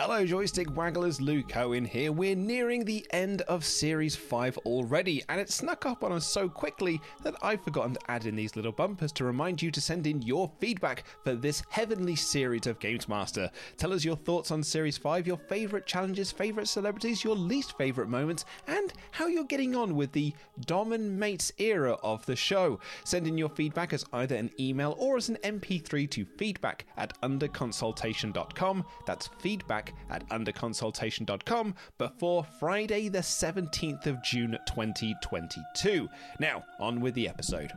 Hello, joystick wagglers. Luke Owen here. We're nearing the end of Series 5 already, and it snuck up on us so quickly that I've forgotten to add in these little bumpers to remind you to send in your feedback for this heavenly series of Games Master. Tell us your thoughts on Series 5, your favourite challenges, favourite celebrities, your least favourite moments, and how you're getting on with the Dom and Mates era of the show. Send in your feedback as either an email or as an MP3 to feedback at underconsultation.com. That's feedback at underconsultation.com before Friday, the 17th of June 2022. Now, on with the episode.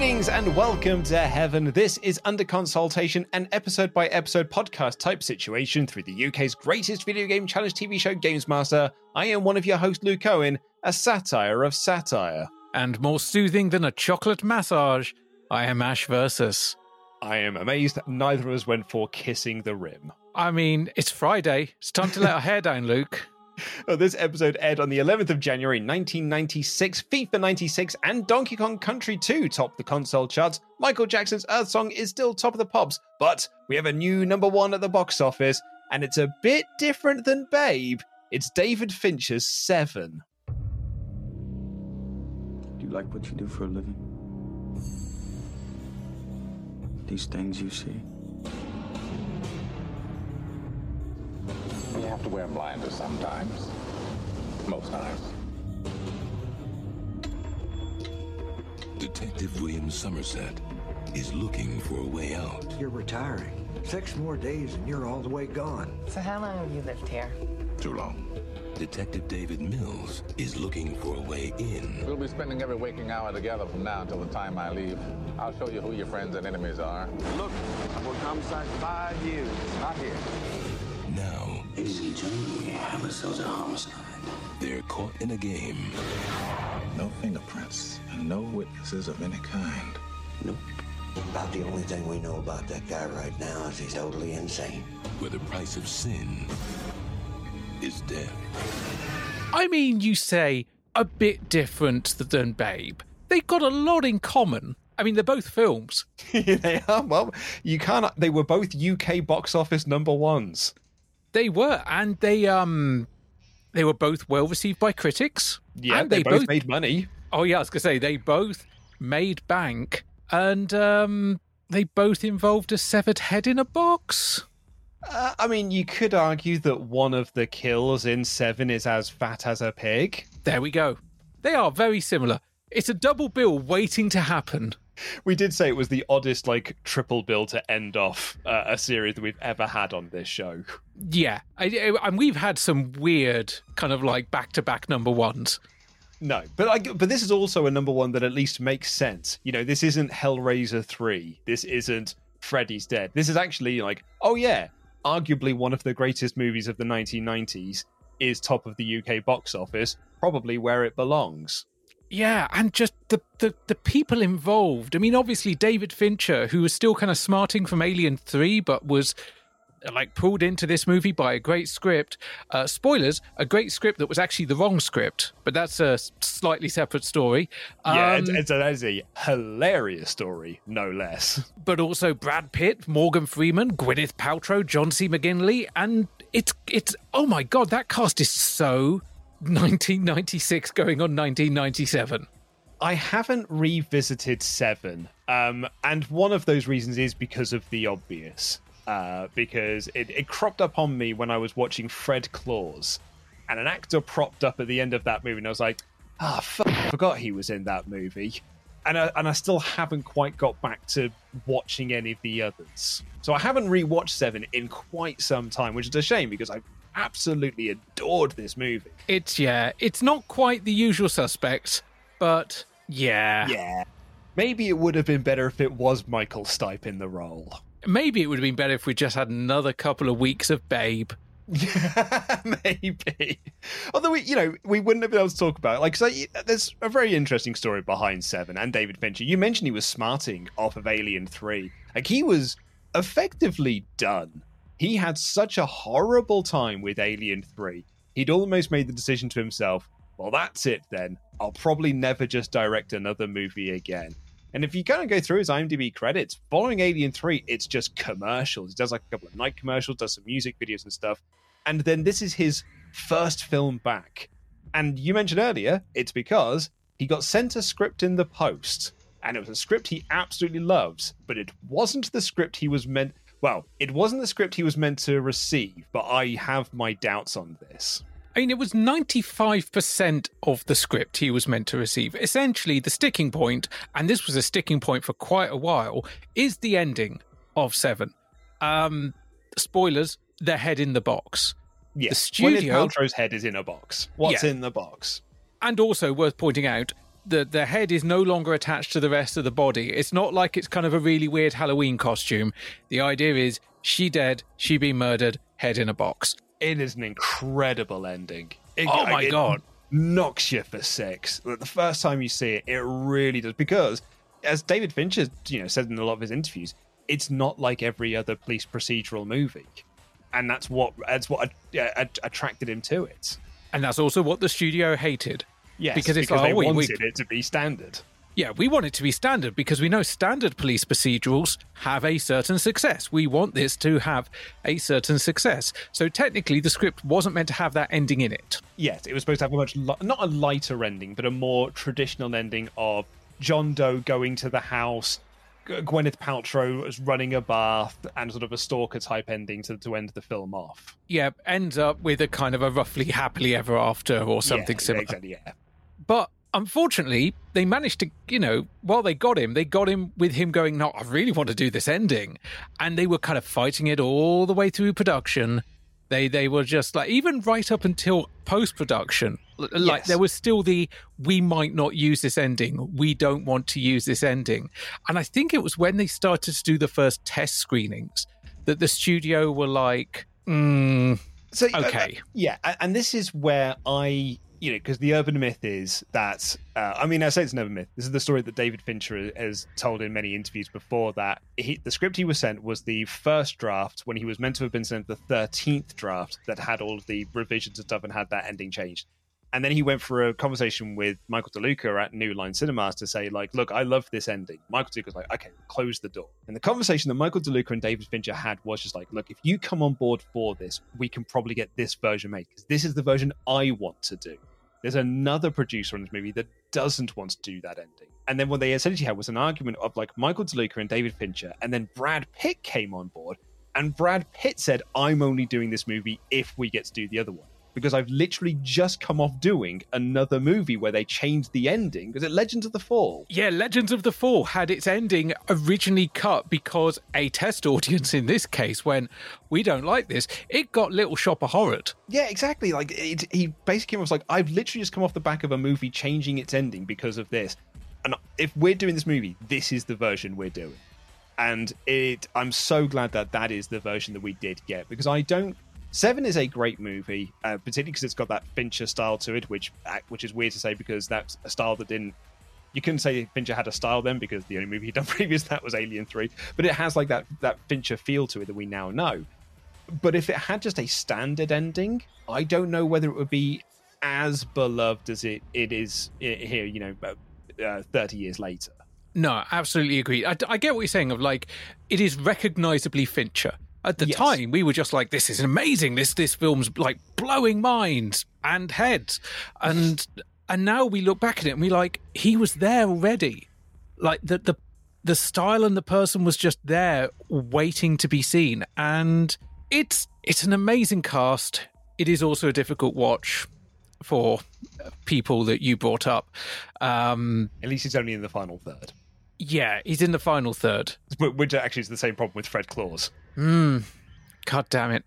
Greetings and welcome to Heaven. This is Under Consultation, an episode by episode podcast type situation through the UK's greatest video game challenge TV show, Games Master. I am one of your hosts, Luke Owen, a satire of satire. And more soothing than a chocolate massage, I am Ash Versus. I am amazed neither of us went for kissing the rim. I mean, it's Friday. It's time to let our hair down, Luke. This episode aired on the 11th of January 1996. FIFA 96 and Donkey Kong Country 2 topped the console charts. Michael Jackson's Earth Song is still top of the pops, but we have a new number one at the box office, and it's a bit different than Babe. It's David Fincher's Seven. Do you like what you do for a living? These things you see? Have to wear blinders sometimes. Most times. Detective William Somerset is looking for a way out. You're retiring. Six more days and you're all the way gone. So how long have you lived here? Too long. Detective David Mills is looking for a way in. We'll be spending every waking hour together from now until the time I leave. I'll show you who your friends and enemies are. Look, I'm on homicide five years. Not here. Now, Ladies and gentlemen, we have ourselves a homicide. they're caught in a game No fingerprints and no witnesses of any kind. Nope. About the only thing we know about that guy right now is he's totally insane. where the price of sin is death. I mean, you say a bit different than Babe. They've got a lot in common. I mean, they're both films. they are. Well, you can't. They were both UK box office number ones. They were, and they um, they were both well received by critics. Yeah, and they, both, made money. Oh yeah, I was gonna say they both made bank, and um, they both involved a severed head in a box. Uh, I mean, you could argue that one of the kills in Seven is as fat as a pig. There we go. They are very similar. It's a double bill waiting to happen. We did say it was the oddest like triple bill to end off uh, a series that we've ever had on this show. Yeah, I, I, and we've had some weird kind of like back to back number ones. No, but I, but this is also a number one that at least makes sense. You know, this isn't Hellraiser three. This isn't Freddy's Dead. This is actually like, oh yeah, arguably one of the greatest movies of the 1990s is top of the UK box office, probably where it belongs. Yeah, and just the, the, the people involved. I mean, obviously David Fincher, who was still kind of smarting from Alien Three, but was like pulled into this movie by a great script. Uh, spoilers: a great script that was actually the wrong script, but that's a slightly separate story. yeah, it's, it's a hilarious story, no less. But also Brad Pitt, Morgan Freeman, Gwyneth Paltrow, John C. McGinley, and it's it's oh my god, that cast is so 1996 going on 1997. I haven't revisited Seven, um, and one of those reasons is because of the obvious. Uh, because it, it cropped up on me when I was watching Fred Claus, and an actor propped up at the end of that movie, and I was like, "Ah, oh, fuck, I forgot he was in that movie," and I, and I still haven't quite got back to watching any of the others. So I haven't rewatched Seven in quite some time, which is a shame because I absolutely adored this movie. It's yeah, it's not quite the usual suspects, but yeah, yeah. Maybe it would have been better if it was Michael Stipe in the role. Maybe it would have been better if we just had another couple of weeks of Babe. Maybe. Although we, you know, we wouldn't have been able to talk about it. Like, so there's a very interesting story behind Seven and David Fincher. You mentioned he was smarting off of Alien Three. Like he was effectively done. He had such a horrible time with Alien Three. He'd almost made the decision to himself. Well, that's it then. I'll probably never just direct another movie again. And if you kind of go through his IMDb credits, following Alien 3, it's just commercials. He does like a couple of Nike commercials, does some music videos and stuff. And then this is his first film back. And you mentioned earlier, it's because he got sent a script in the post. And it was a script he absolutely loves, but it wasn't the script he was meant. Well, it wasn't the script he was meant to receive, but I have my doubts on this. I mean, it was 95% of the script he was meant to receive. Essentially, the sticking point, and this was a sticking point for quite a while, is the ending of Seven. Um, spoilers, their head in the box. Yeah, the studio. Gwyneth Paltrow's head is in a box. What's Yeah. in the box? And also worth pointing out that the head is no longer attached to the rest of the body. It's not like it's kind of a really weird Halloween costume. The idea is she dead, she been murdered, head in a box. It is an incredible ending. It, Oh my it God. Knocks you for six. The first time you see it, it really does. Because, as David Fincher, you know, said in a lot of his interviews, it's not like every other police procedural movie, and that's what that's what uh, attracted him to it. And that's also what the studio hated. Yes, because it's because like, they oh, we, we, wanted it to be standard. Yeah, we want it to be standard because we know standard police procedurals have a certain success. We want this to have a certain success. So technically, the script wasn't meant to have that ending in it. Yes, it was supposed to have a much li- not a lighter ending, but a more traditional ending of John Doe going to the house, Gwyneth Paltrow is running a bath, and sort of a stalker type ending to, to end the film off. Yeah, ends up with a kind of a roughly happily ever after or something Yeah, similar. Exactly. Yeah. But unfortunately, they managed to, you know, while they got him, they got him with him going, No, I really want to do this ending. And they were kind of fighting it all the way through production. They they were just like even right up until post production, like Yes. there was still the we might not use this ending. We don't want to use this ending. And I think it was when they started to do the first test screenings that the studio were like, mm, So uh, okay. uh, yeah, and this is where I, you know, because the urban myth is that. Uh, I mean, I say it's an urban myth. This is the story that David Fincher has told in many interviews before. That he, the script he was sent was the first draft when he was meant to have been sent the thirteenth draft that had all of the revisions and stuff and had that ending changed. And then he went for a conversation with Michael DeLuca at New Line Cinemas to say, like, look, I love this ending. Michael DeLuca's like, okay, close the door. And the conversation that Michael DeLuca and David Fincher had was just like, look, if you come on board for this, we can probably get this version made because this is the version I want to do. There's another producer on this movie that doesn't want to do that ending. And then what they essentially had was an argument of like Michael DeLuca and David Fincher, and then Brad Pitt came on board, and Brad Pitt said, I'm only doing this movie if we get to do the other one. Because I've literally just come off doing another movie where they changed the ending. Was it Legends of the Fall? Yeah, Legends of the Fall had its ending originally cut because a test audience in this case, went, we don't like this, it got Little Shop of Horror. Yeah, exactly. Like it, he basically was like, I've literally just come off the back of a movie changing its ending because of this. And if we're doing this movie, this is the version we're doing. And it, I'm so glad that that is the version that we did get because I don't Seven is a great movie, uh, particularly because it's got that Fincher style to it, which uh, which is weird to say because that's a style that didn't. You couldn't say Fincher had a style then because the only movie he'd done previous that was Alien Three, but it has like that that Fincher feel to it that we now know. But if it had just a standard ending, I don't know whether it would be as beloved as it it is here. You know, uh, thirty years later. No, absolutely agree. I, I get what you're saying. Of like, it is recognizably Fincher at the yes. time, we were just like, "This is amazing! This this film's like blowing minds and heads," and and now we look back at it and we like, he was there already. Like the the the style and the person was just there, waiting to be seen, and it's it's an amazing cast. It is also a difficult watch for people that you brought up. Um, At least he's only in the final third. Yeah, he's in the final third. Which actually is the same problem with Fred Claus. Hmm. God damn it.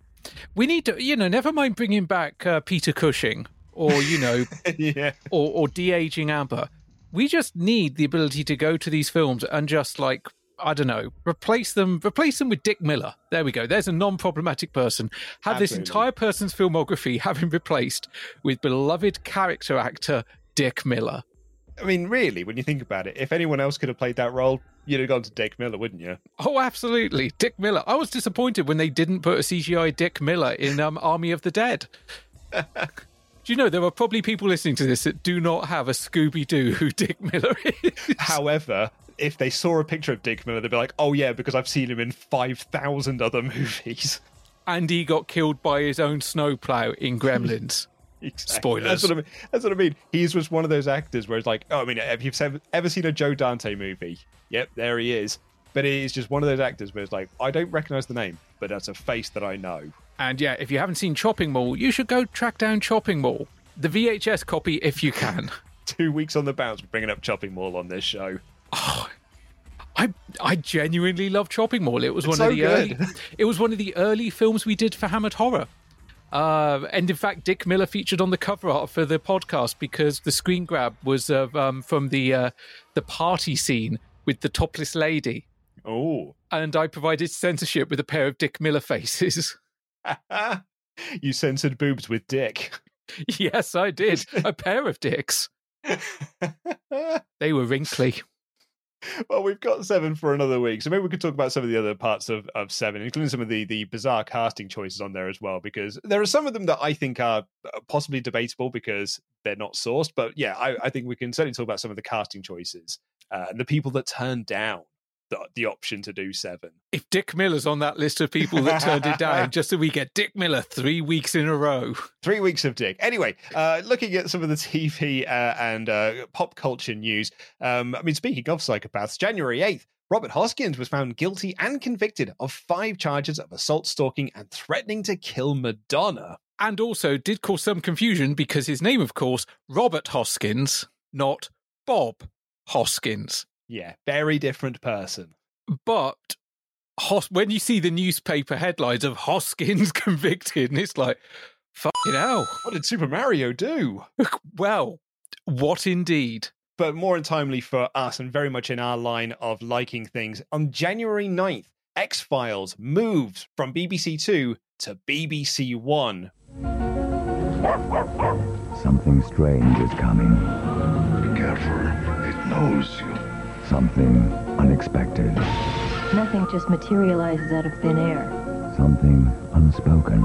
We need to, you know, never mind bringing back uh, Peter Cushing or, you know, yeah. or, or de aging Amber. We just need the ability to go to these films and just like, I don't know, replace them, replace them with Dick Miller. There we go. There's a non problematic person. Have Absolutely. this entire person's filmography having replaced with beloved character actor Dick Miller. I mean, really, when you think about it, if anyone else could have played that role, you'd have gone to Dick Miller, wouldn't you? Oh, absolutely, Dick Miller. I was disappointed when they didn't put a CGI Dick Miller in um, Army of the Dead. do you know there are probably people listening to this that do not have a Scooby Doo who Dick Miller is? However, if they saw a picture of Dick Miller, they'd be like, "Oh yeah, because I've seen him in five thousand other movies." And he got killed by his own snowplow in Gremlins. Exactly. Spoilers. That's what, I mean. That's what I mean. He's just one of those actors where it's like, oh, I mean, have you ever seen a Joe Dante movie? Yep, there he is. But it is just one of those actors where it's like, I don't recognize the name, but that's a face that I know. And yeah, if you haven't seen Chopping Mall, you should go track down Chopping Mall. The VHS copy, if you can. Two weeks on the bounce, bringing up Chopping Mall on this show. Oh, I I genuinely love Chopping Mall. It was it's one so of the good. early. It was one of the early films we did for Hammered Horror. Uh, and in fact, Dick Miller featured on the cover art for the podcast because the screen grab was uh, um, from the uh, the party scene with the topless lady. Oh, and I provided censorship with a pair of Dick Miller faces. you censored boobs with Dick. yes, I did. a pair of dicks. they were wrinkly well, we've got seven for another week, so maybe we could talk about some of the other parts of, of seven, including some of the the bizarre casting choices on there as well, because there are some of them that I think are uh, possibly debatable because they're not sourced. But yeah, I, I think we can certainly talk about some of the casting choices uh, and the people that turned down the, the option to do seven. If Dick Miller's on that list of people that turned it down, just so we get Dick Miller three weeks in a row. Three weeks of Dick. Anyway, uh, looking at some of the TV uh, and uh, pop culture news. Um, I mean, speaking of psychopaths, January 8th, Robert Hoskins was found guilty and convicted of five charges of assault, stalking, and threatening to kill Madonna. And also did cause some confusion because his name, of course, Robert Hoskins, not Bob Hoskins. Yeah, very different person. But Hos- when you see the newspaper headlines of Hoskins convicted, and it's like, fucking hell. What did Super Mario do? well, what indeed? But more timely for us, and very much in our line of liking things, on January 9th, X Files moved from BBC Two to BBC One. Something strange is coming. Be careful, it knows you something unexpected. Nothing just materializes out of thin air. Something unspoken.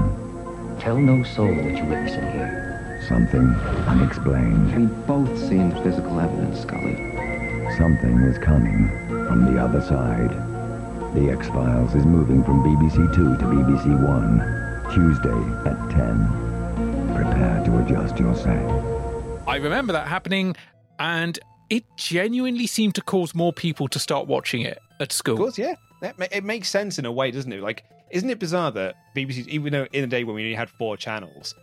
Tell no soul what you witness in here. Something unexplained. We've both seen physical evidence, Scully. Something is coming from the other side. The X-Files is moving from BBC 2 to BBC 1, Tuesday at 10. Prepare to adjust your set. I remember that happening, and it genuinely seemed to cause more people to start watching it at school. Of course, yeah. That, it makes sense in a way, doesn't it? Like, isn't it bizarre that BBC, even though in a day when we only had four channels,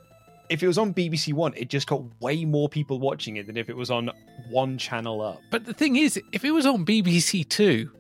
if it was on BBC One, it just got way more people watching it than if it was on one channel up. But the thing is, if it was on BBC Two,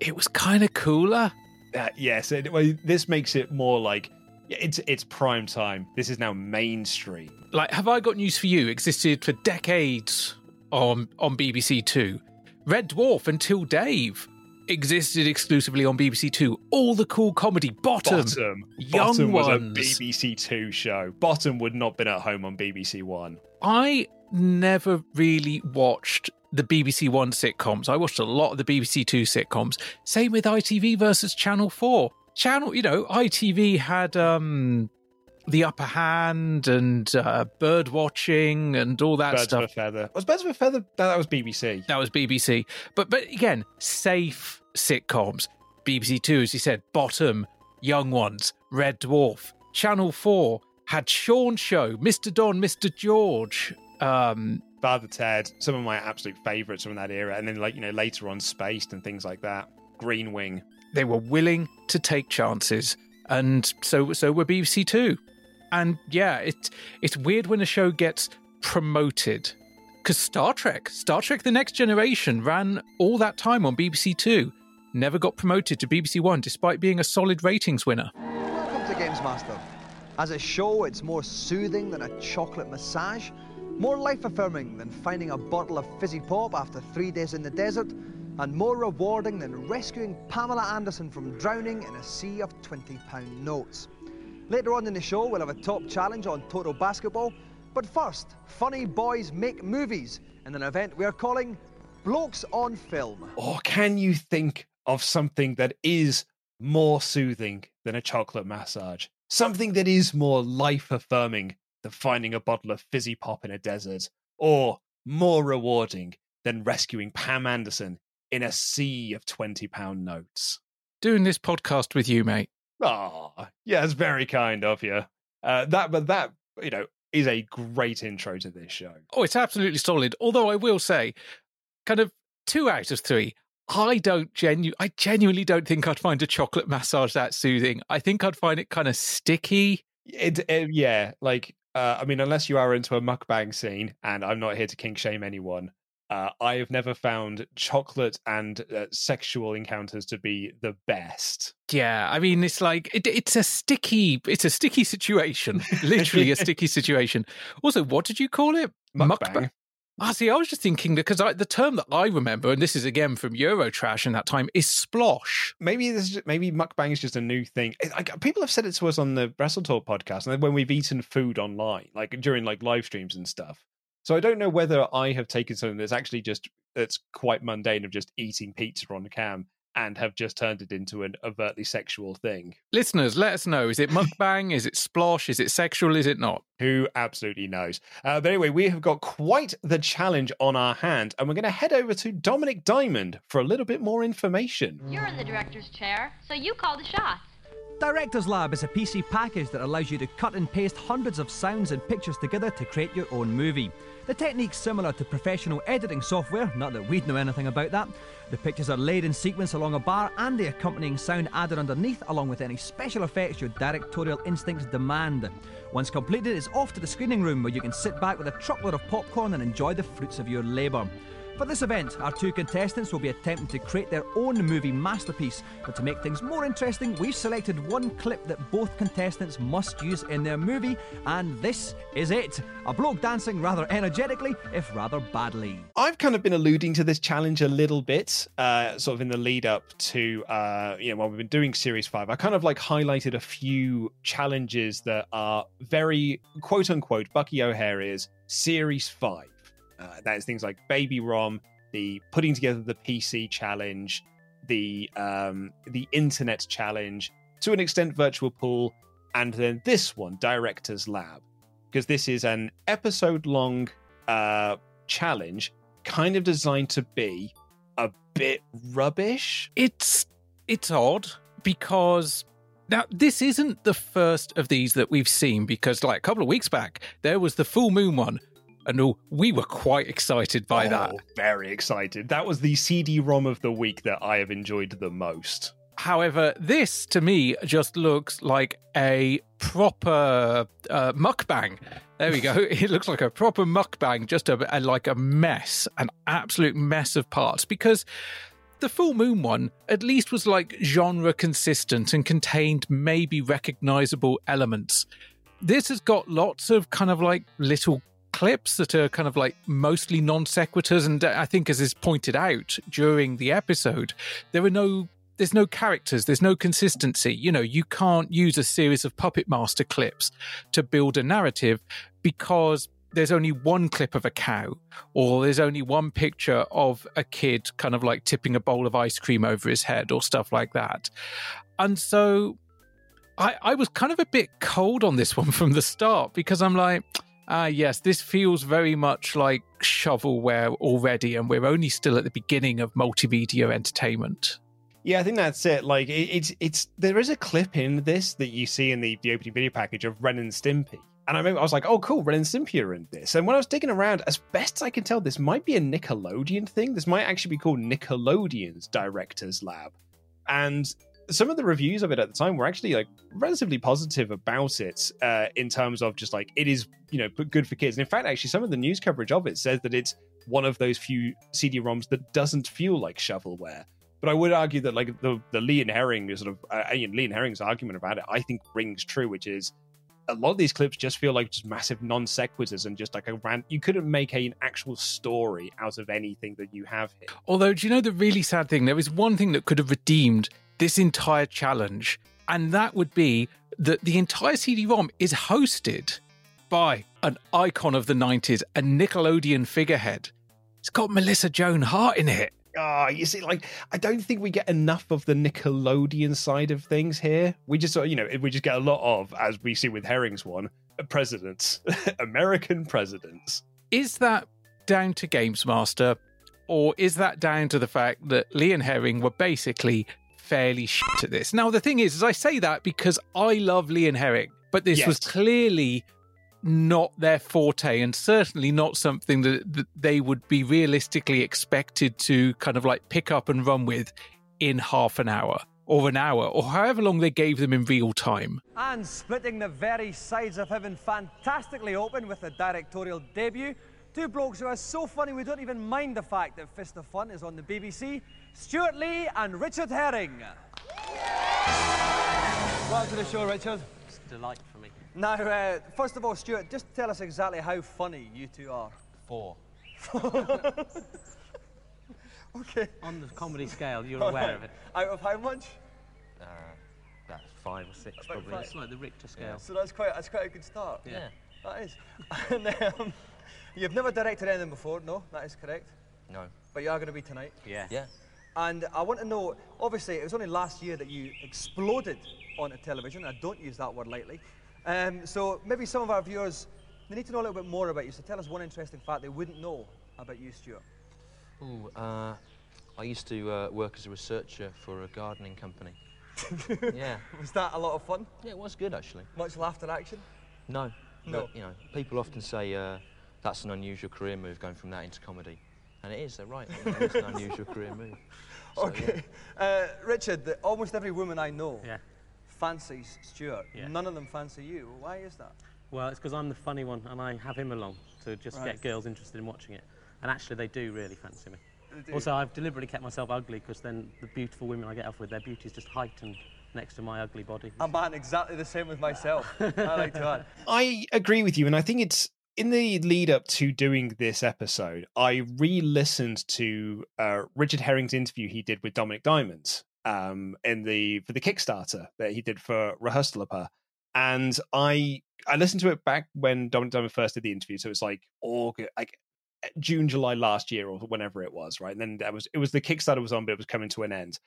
it was kind of cooler. Uh, yes, it, well, this makes it more like it's it's prime time. This is now mainstream. Like, have I got news for you? Existed for decades on on BBC Two. Red Dwarf until Dave existed exclusively on BBC Two. All the cool comedy, Bottom, Bottom, Young Bottom was a BBC Two show. Bottom would not have been at home on BBC One. I never really watched the BBC One sitcoms. I watched a lot of the BBC Two sitcoms. Same with ITV versus Channel Four. Channel, you know, ITV had um the upper hand and uh, bird watching and all that Birds stuff. of a feather. Was Birds of a feather? No, that was BBC. That was BBC. But but again, safe sitcoms. BBC Two, as you said, Bottom, Young Ones, Red Dwarf, Channel Four had Sean Show, Mr. Don, Mr. George. Um, Father Ted, some of my absolute favourites from that era, and then like you know later on Spaced and things like that. Green Wing. they were willing to take chances, and so so were BBC Two. And yeah, it's it's weird when a show gets promoted because Star Trek, Star Trek: The Next Generation, ran all that time on BBC Two, never got promoted to BBC One despite being a solid ratings winner. Welcome to Games Master. As a show, it's more soothing than a chocolate massage, more life affirming than finding a bottle of fizzy pop after three days in the desert, and more rewarding than rescuing Pamela Anderson from drowning in a sea of £20 notes. Later on in the show, we'll have a top challenge on total basketball. But first, Funny Boys Make Movies in an event we are calling Blokes on Film. Or can you think of something that is more soothing than a chocolate massage? Something that is more life affirming than finding a bottle of fizzy pop in a desert? Or more rewarding than rescuing Pam Anderson in a sea of £20 notes? Doing this podcast with you, mate. Ah, yeah, it's very kind of you. Uh, that, but that, you know, is a great intro to this show. Oh, it's absolutely solid. Although I will say, kind of two out of three. I don't genu I genuinely don't think I'd find a chocolate massage that soothing. I think I'd find it kind of sticky. It, it yeah, like uh, I mean, unless you are into a mukbang scene, and I'm not here to kink shame anyone. Uh, I have never found chocolate and uh, sexual encounters to be the best. Yeah, I mean, it's like it, it's a sticky, it's a sticky situation, literally a sticky situation. Also, what did you call it? Mukbang. Ah, see, I was just thinking because the term that I remember, and this is again from Eurotrash in that time, is splosh. Maybe this is, maybe mukbang is just a new thing. Like, people have said it to us on the Wrestle Talk podcast, and when we've eaten food online, like during like live streams and stuff. So I don't know whether I have taken something that's actually just that's quite mundane of just eating pizza on cam and have just turned it into an overtly sexual thing. Listeners, let us know: is it mukbang? is it splosh? Is it sexual? Is it not? Who absolutely knows? Uh, but anyway, we have got quite the challenge on our hand, and we're going to head over to Dominik Diamond for a little bit more information. You're in the director's chair, so you call the shots. Director's Lab is a PC package that allows you to cut and paste hundreds of sounds and pictures together to create your own movie. The technique's similar to professional editing software, not that we'd know anything about that. The pictures are laid in sequence along a bar and the accompanying sound added underneath, along with any special effects your directorial instincts demand. Once completed, it's off to the screening room where you can sit back with a truckload of popcorn and enjoy the fruits of your labour. For this event, our two contestants will be attempting to create their own movie masterpiece, but to make things more interesting, we've selected one clip that both contestants must use in their movie, and this is it. A bloke dancing rather energetically, if rather badly. I've kind of been alluding to this challenge a little bit, uh, sort of in the lead up to, uh, you know, while we've been doing Series 5. I kind of like highlighted a few challenges that are very quote unquote Bucky O'Hare is Series 5. Uh, that is things like Baby Rom, the putting together the PC challenge, the um, the internet challenge, to an extent Virtual Pool, and then this one, Director's Lab, because this is an episode long uh, challenge, kind of designed to be a bit rubbish. It's it's odd because now this isn't the first of these that we've seen because like a couple of weeks back there was the full moon one and all we were quite excited by that. Oh, Very excited. That was the CD ROM of the week that I have enjoyed the most. However, this to me just looks like a proper uh, mukbang. There we go. It looks like a proper mukbang, just a, a like a mess, an absolute mess of parts. Because the full moon one at least was like genre consistent and contained maybe recognizable elements. This has got lots of kind of like little clips that are kind of like mostly non sequiturs, and uh, I think as is pointed out during the episode, there are no there's no characters, there's no consistency. You know, you can't use a series of Puppet Master clips to build a narrative because there's only one clip of a cow, or there's only one picture of a kid kind of like tipping a bowl of ice cream over his head, or stuff like that. And so I, I was kind of a bit cold on this one from the start because I'm like, ah, yes, this feels very much like shovelware already, and we're only still at the beginning of multimedia entertainment. Yeah, I think that's it. Like, it, it's it's there is a clip in this that you see in the, the opening video package of Ren and Stimpy. And I remember I was like, oh, cool, Ren and Stimpy are in this. And when I was digging around, as best I can tell, this might be a Nickelodeon thing. This might actually be called Nickelodeon's Director's Lab. And some of the reviews of it at the time were actually like relatively positive about it uh, in terms of just like it is, you know, good for kids. And in fact, actually, some of the news coverage of it says that it's one of those few CD-ROMs that doesn't feel like shovelware. But I would argue that like the the Lee and Herring sort of uh, Lee and Herring's argument about it, I think rings true, which is a lot of these clips just feel like just massive non sequiturs and just like a rant. You couldn't make an actual story out of anything that you have here. Although, do you know the really sad thing? There is one thing that could have redeemed this entire challenge, and that would be that the entire CD-ROM is hosted by an icon of the 90s, a Nickelodeon figurehead. It's got Melissa Joan Hart in it. Ah, oh, you see, like I don't think we get enough of the Nickelodeon side of things here. We just, you know, we just get a lot of, as we see with Herring's one, presidents, American presidents. Is that down to Games Master, or is that down to the fact that Lee and Herring were basically fairly shit at this? Now, the thing is, as I say that because I love Lee and Herring, but this Yes. was clearly not their forte and certainly not something that, that they would be realistically expected to kind of like pick up and run with in half an hour or an hour or however long they gave them in real time. And splitting the very sides of heaven fantastically open with a directorial debut. Two blokes who are so funny we don't even mind the fact that Fist of Fun is on the BBC. Stewart Lee and Richard Herring. Welcome to the show, Richard. It's a delight for me. Now, uh, first of all, Stewart, just tell us exactly how funny you two are. Four. okay. On the comedy scale, you're aware of it. Out of how much? Uh, that's five or six, About probably. five. It's like the Richter scale. So that's quite that's quite a good start. Yeah. That is. and um, you've never directed anything before, no? That is correct. No. But you are going to be tonight. Yeah. Yeah. And I want to know, obviously, it was only last year that you exploded onto television. I don't use that word lightly. Um, so maybe some of our viewers, they need to know a little bit more about you. So tell us one interesting fact they wouldn't know about you, Stewart. Ooh, uh, I used to uh, work as a researcher for a gardening company. yeah. Was that a lot of fun? Yeah, it was good actually. Much laughter action? No. No. But, you know, people often say uh, that's an unusual career move going from that into comedy. And it is, they're right. You know, it's an unusual career move. So, okay. Uh, Richard, the, almost every woman I know Yeah. fancies Stewart. Yeah. None of them fancy you. Why is that? Well, it's because I'm the funny one and I have him along to just Right. get girls interested in watching it. And actually, they do really fancy me. Also, I've deliberately kept myself ugly because then the beautiful women I get off with, their beauty is just heightened next to my ugly body. I'm man exactly the same with myself. I like to add. I agree with you, and I think it's in the lead up to doing this episode. I re-listened to uh, Richard Herring's interview he did with Dominik Diamond um, in the for the Kickstarter that he did for RHLSTP, and I I listened to it back when Dominik Diamond first did the interview. So it's like August, like June, July last year, or whenever it was, right? And then that was it was the Kickstarter was on, but it was coming to an end,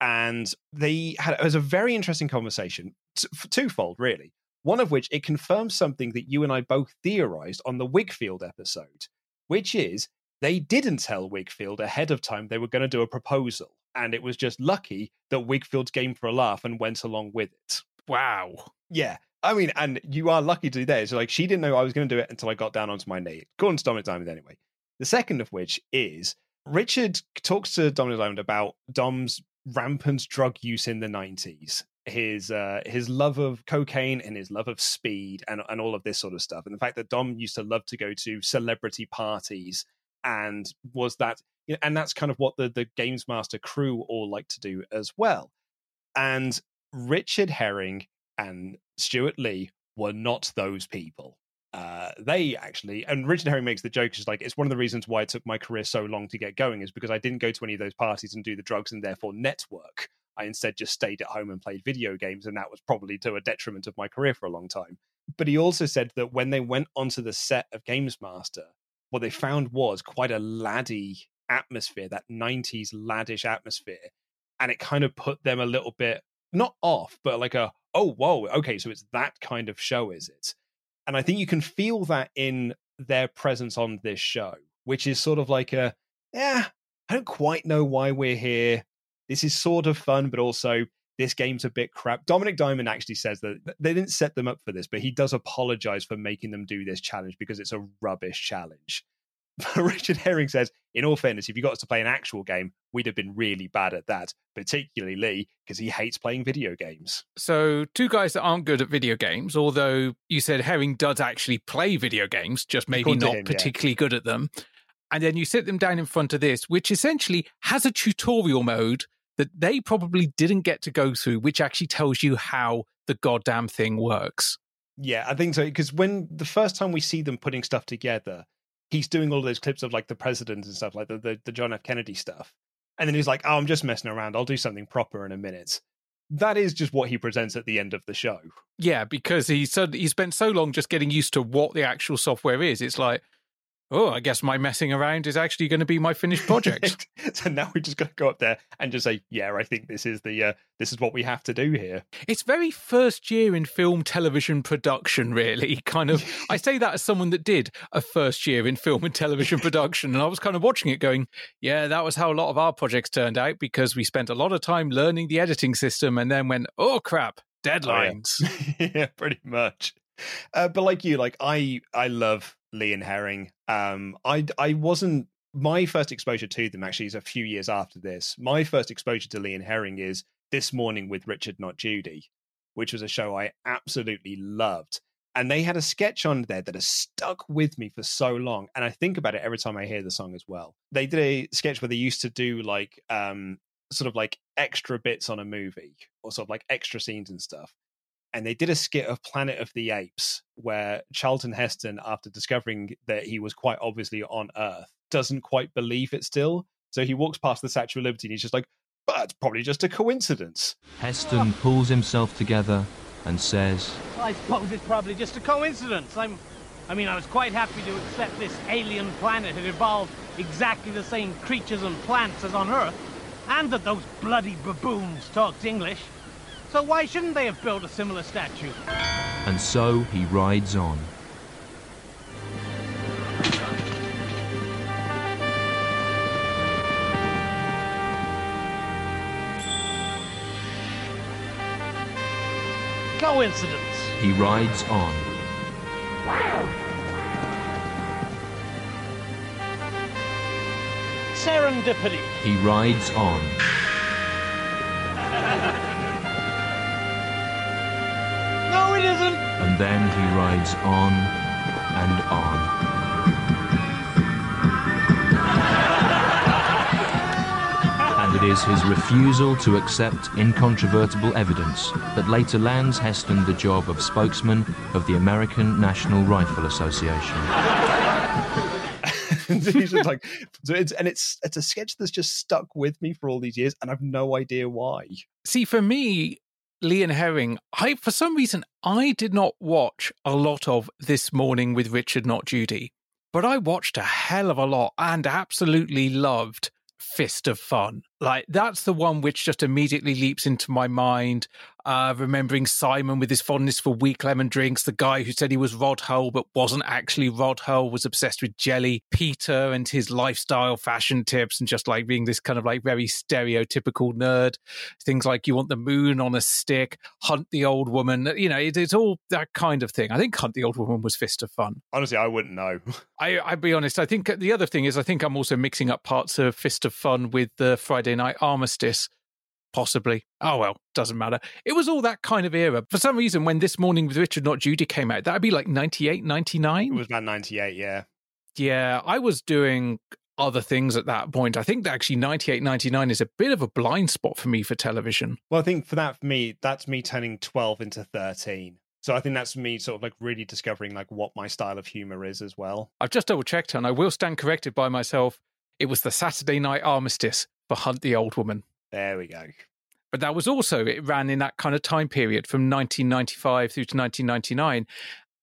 and they had it was a very interesting conversation, t- twofold really. One of which it confirms something that you and I both theorized on the Wigfield episode, which is they didn't tell Wigfield ahead of time they were going to do a proposal, and it was just lucky that Wigfield's game for a laugh and went along with it. Wow. Yeah. I mean, and you are lucky to do that. So, like, she didn't know I was going to do it until I got down onto my knee. According to Dominik Diamond, anyway. The second of which is Richard talks to Dominik Diamond about Dom's rampant drug use in the 90s his uh his love of cocaine and his love of speed and and all of this sort of stuff. And the fact that dom used to love to go to celebrity parties and was that and that's kind of what the the games master crew all like to do as well. And richard herring and stewart lee were not those people. Uh, they actually, and Richard Herring makes the joke, is like, it's one of the reasons why it took my career so long to get going, is because I didn't go to any of those parties and do the drugs and therefore network. I instead just stayed at home and played video games, and that was probably to a detriment of my career for a long time. But he also said that when they went onto the set of Games Master, what they found was quite a laddie atmosphere, that 90s laddish atmosphere. And it kind of put them a little bit, not off, but like a, oh, whoa, okay, so it's that kind of show, is it? And I think you can feel that in their presence on this show, which is sort of like a, yeah, I don't quite know why we're here. This is sort of fun, but also this game's a bit crap. Dominik Diamond actually says that they didn't set them up for this, but he does apologize for making them do this challenge because it's a rubbish challenge. Richard Herring says, in all fairness, if you got us to play an actual game, we'd have been really bad at that, particularly Lee, because he hates playing video games. So, two guys that aren't good at video games, although you said Herring does actually play video games, just maybe According not him, yeah. particularly good at them. And then you sit them down in front of this, which essentially has a tutorial mode that they probably didn't get to go through, which actually tells you how the goddamn thing works. Yeah, I think so. Because when the first time we see them putting stuff together, he's doing all those clips of like the president and stuff, like the, the, the John F. Kennedy stuff. And then he's like, oh, I'm just messing around. I'll do something proper in a minute. That is just what he presents at the end of the show. Yeah, because he said he spent so long just getting used to what the actual software is. It's like, oh, I guess my messing around is actually going to be my finished project. so now we're just going to go up there and just say, yeah, I think this is the uh, this is what we have to do here. it's very first year in film television production, really. Kind of, I say that as someone that did a first year in film and television production, and I was kind of watching it going, yeah, that was how a lot of our projects turned out because we spent a lot of time learning the editing system and then went, oh crap, deadlines. yeah, pretty much. Uh, but like you, like I, I love Lee and Herring. Um, I, I wasn't. My first exposure to them actually is a few years after this. My first exposure to Lee and Herring is this morning with Richard, not Judy, which was a show I absolutely loved. And they had a sketch on there that has stuck with me for so long. And I think about it every time I hear the song as well. They did a sketch where they used to do like um sort of like extra bits on a movie or sort of like extra scenes and stuff. And they did a skit of Planet of the Apes where Charlton Heston, after discovering that he was quite obviously on Earth, doesn't quite believe it still. So he walks past the Statue of Liberty and he's just like, but it's probably just a coincidence. Heston pulls himself together and says, I suppose it's probably just a coincidence. I'm, I mean, I was quite happy to accept this alien planet had evolved exactly the same creatures and plants as on Earth, and that those bloody baboons talked English. So why shouldn't they have built a similar statue? and so he rides on. Coincidence. He rides on. Serendipity. He rides on. No, it isn't. And then he rides on and on. And it is his refusal to accept incontrovertible evidence that later lands Heston the job of spokesman of the American National Rifle Association. He's just like, so it's, and it's it's a sketch that's just stuck with me for all these years, and I've no idea why. See, for me, Lee and Herring, I for some reason I did not watch a lot of This Morning with Richard, not Judy, but I watched a hell of a lot and absolutely loved Fist of Fun. Like that's the one which just immediately leaps into my mind. Uh, remembering Simon with his fondness for weak lemon drinks, the guy who said he was Rod Hull but wasn't actually Rod Hull, was obsessed with jelly. Peter and his lifestyle fashion tips, and just like being this kind of like very stereotypical nerd. Things like you want the moon on a stick, hunt the old woman. You know, it, it's all that kind of thing. I think Hunt the Old Woman was Fist of Fun. Honestly, I wouldn't know. I, I'll be honest. I think the other thing is I think I'm also mixing up parts of Fist of Fun with the Friday Night Armistice Possibly. Oh well, doesn't matter. It was all that kind of era. For some reason, when This Morning with Richard Not Judy came out, that'd be like 98, 99. It was about 98, yeah. Yeah, I was doing other things at that point. I think that actually 98, 99 is a bit of a blind spot for me for television. Well, I think for that, for me, that's me turning 12 into 13. So I think that's me sort of like really discovering like what my style of humor is as well. I've just double checked and I will stand corrected by myself. It was the Saturday night armistice for Hunt the Old Woman. There we go. But that was also, it ran in that kind of time period from 1995 through to 1999.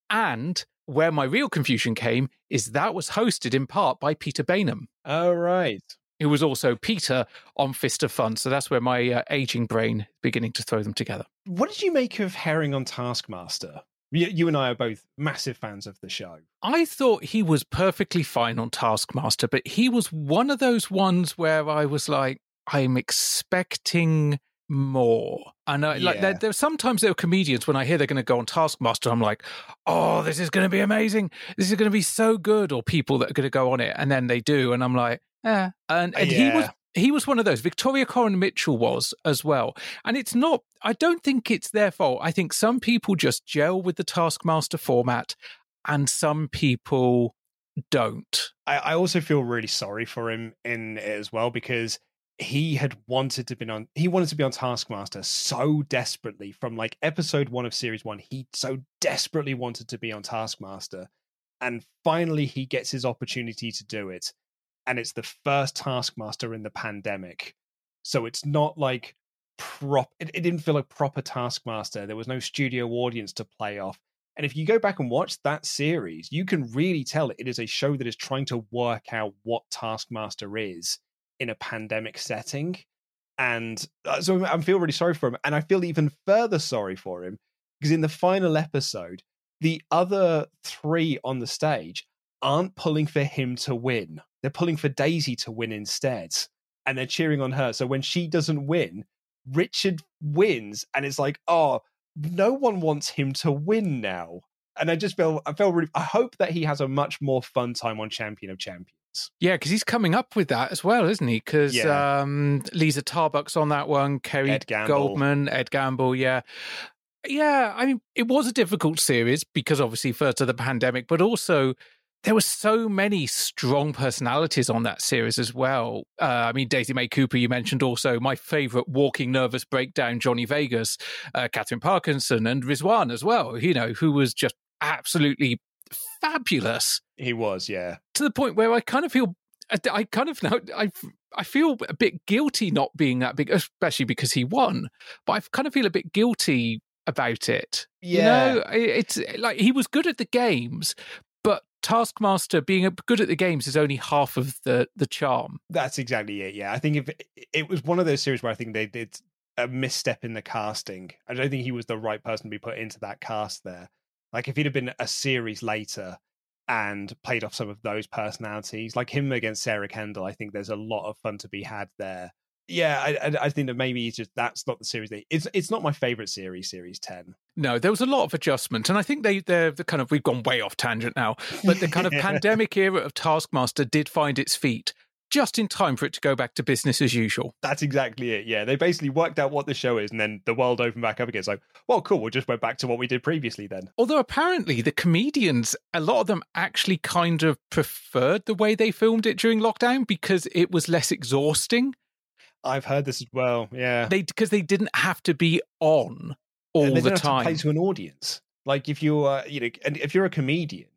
And where my real confusion came is that was hosted in part by Peter Baynham. Oh, right. Who was also Peter on Fist of Fun. So that's where my uh, aging brain beginning to throw them together. What did you make of Herring on Taskmaster? You, you and I are both massive fans of the show. I thought he was perfectly fine on Taskmaster, but he was one of those ones where I was like, I'm expecting more. And I, like there, there sometimes there are comedians when I hear they're going to go on Taskmaster, I'm like, oh, this is going to be amazing. This is going to be so good. Or people that are going to go on it, and then they do, and I'm like, yeah. And and he was he was one of those. Victoria Coren Mitchell was as well. And it's not, I don't think it's their fault. I think some people just gel with the Taskmaster format and some people don't. I, I also feel really sorry for him in it as well because he had wanted to be on he wanted to be on taskmaster so desperately from like episode one of series one he so desperately wanted to be on taskmaster. And finally he gets his opportunity to do it. And it's the first taskmaster in the pandemic. So it's not like prop it, it didn't feel like proper taskmaster. There was no studio audience to play off. And if you go back and watch that series you can really tell it is a show that is trying to work out what taskmaster is in a pandemic setting. And uh, so I feel really sorry for him. And I feel even further sorry for him because in the final episode, the other three on the stage aren't pulling for him to win. They're pulling for Daisy to win instead. And they're cheering on her. So when she doesn't win, Richard wins. And it's like, oh, no one wants him to win now. And I just feel, I feel really, I hope that he has a much more fun time on Champion of Champions. Yeah, because he's coming up with that as well, isn't he? Because Yeah. um, Liza Tarbuck's on that one, Kerry Ed Godliman, Ed Gamble, yeah. Yeah, I mean, it was a difficult series because obviously first of the pandemic, but also there were so many strong personalities on that series as well. Uh, I mean, Daisy May Cooper, you mentioned also my favorite walking nervous breakdown, Johnny Vegas, uh, Katherine Parkinson, and Rizwan as well, you know, who was just absolutely fabulous He was, yeah. to the point where I kind of feel I, kind of now I I feel a bit guilty not being that big, especially because he won. But I kind of feel a bit guilty about it. Yeah. you know, it's eh, like he was good at the games, but Taskmaster being good at the games is only half of the the charm. That's exactly it. Yeah, I think if it was one of those series where I think they did a misstep in the casting. I don't think he was the right person to be put into that cast there. Like if he'd have been a series later and played off some of those personalities, like him against Sarah Kendall, I think there's a lot of fun to be had there. Yeah, I, I, think that maybe it's just that's not the series. They, it's it's not my favorite series, Series Ten. No, there was a lot of adjustment, and I think they they're the kind of we've gone way off tangent now, but the kind of pandemic era of Taskmaster did find its feet just in time for it to go back to business as usual. That's exactly it. Yeah, they basically worked out what the show is, and then the world opened back up again. It's like, well, cool. We'll just went back to what we did previously then. Although apparently the comedians, a lot of them actually kind of preferred the way they filmed it during lockdown because it was less exhausting. I've heard this as well. Yeah, They because they didn't have to be on all the have to time. play to an audience. Like if you are, you know, and if you're a comedian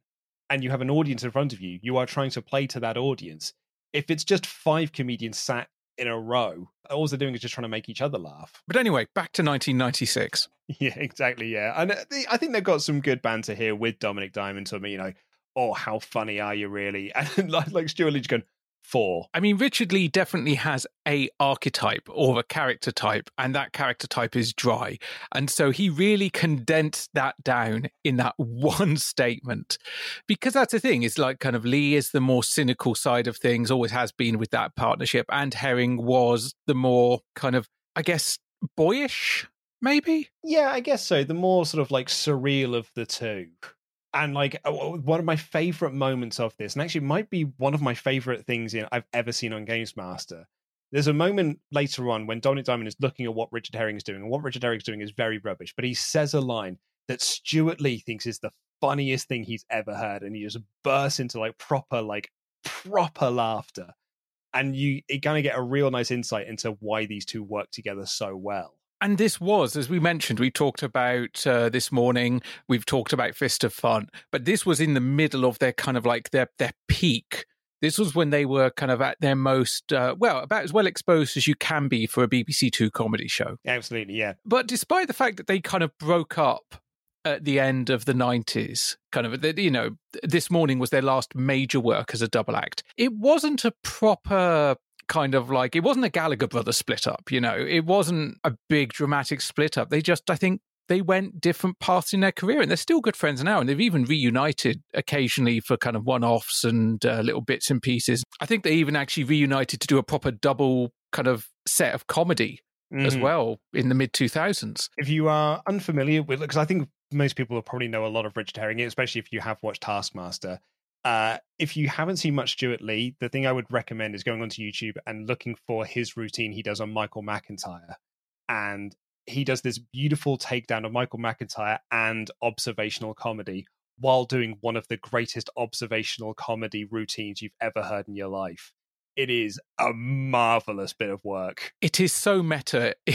and you have an audience in front of you, you are trying to play to that audience. If it's just five comedians sat in a row, all they're doing is just trying to make each other laugh. But anyway, back to 1996. Yeah, exactly. Yeah, and uh, I think they've got some good banter here with Dominik Diamond. To me, you know, oh, how funny are you really? And like, like Stewart Lee going four. I mean, Richard Lee definitely has a archetype or a character type, and that character type is dry. And so he really condensed that down in that one statement. Because that's the thing, is like kind of Lee is the more cynical side of things, always has been with that partnership, and Herring was the more kind of, I guess, boyish, maybe? Yeah, I guess so. The more sort of like surreal of the two. And like uh, one of my favorite moments of this, and actually might be one of my favorite things in I've ever seen on Games Master, There's a moment later on when Dominik Diamond is looking at what Richard Herring is doing, and what Richard Herring is doing is very rubbish. But he says a line that Stewart Lee thinks is the funniest thing he's ever heard, and he just bursts into like proper, like proper laughter. And you, you kind of get a real nice insight into why these two work together so well. And this was, as we mentioned, we talked about uh, this morning. We've talked about Fist of Fun, but this was in the middle of their kind of like their their peak. This was when they were kind of at their most uh, well, about as well exposed as you can be for a BBC Two comedy show. Absolutely, yeah. But despite the fact that they kind of broke up at the end of the 90s kind of you know this morning was their last major work as a double act it wasn't a proper kind of like it wasn't a gallagher brothers split up you know it wasn't a big dramatic split up they just i think they went different paths in their career and they're still good friends now and they've even reunited occasionally for kind of one-offs and uh, little bits and pieces i think they even actually reunited to do a proper double kind of set of comedy mm-hmm. as well in the mid 2000s if you are unfamiliar with because i think most people will probably know a lot of Richard Herring, especially if you have watched Taskmaster. Uh, if you haven't seen much Stewart Lee, the thing I would recommend is going onto YouTube and looking for his routine he does on Michael McIntyre. And he does this beautiful takedown of Michael McIntyre and observational comedy while doing one of the greatest observational comedy routines you've ever heard in your life it is a marvelous bit of work. It is so meta.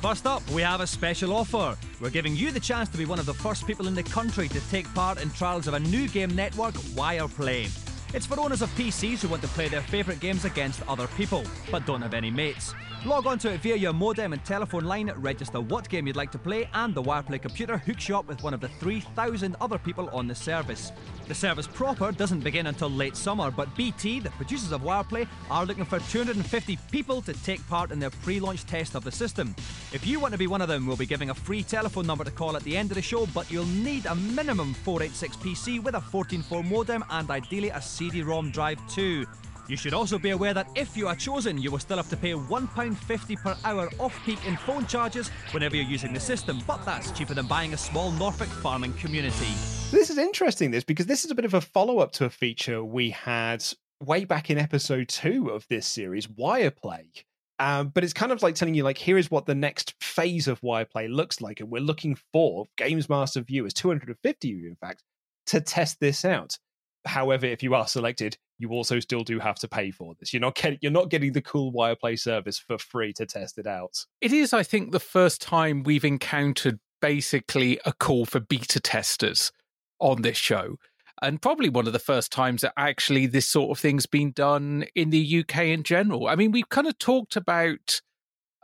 First up, we have a special offer. We're giving you the chance to be one of the first people in the country to take part in trials of a new game network, Wireplay. It's for owners of PCs who want to play their favourite games against other people, but don't have any mates. Log on to it via your modem and telephone line, register what game you'd like to play, and the Wireplay computer hooks you up with one of the 3,000 other people on the service. The service proper doesn't begin until late summer, but BT, the producers of Wireplay, are looking for 250 people to take part in their pre launch test of the system. If you want to be one of them, we'll be giving a free telephone number to call at the end of the show, but you'll need a minimum 486 PC with a 14.4 modem and ideally a CD-ROM drive too. You should also be aware that if you are chosen, you will still have to pay £1.50 per hour off peak in phone charges whenever you're using the system, but that's cheaper than buying a small Norfolk farming community. This is interesting, this, because this is a bit of a follow up to a feature we had way back in episode two of this series, Wireplay. Um, but it's kind of like telling you, like, here is what the next phase of Wireplay looks like. And we're looking for Games Master viewers, 250 of you, in fact, to test this out. However, if you are selected, you also still do have to pay for this. You're not getting you're not getting the cool Wireplay service for free to test it out. It is, I think, the first time we've encountered basically a call for beta testers on this show. And probably one of the first times that actually this sort of thing's been done in the UK in general. I mean, we've kind of talked about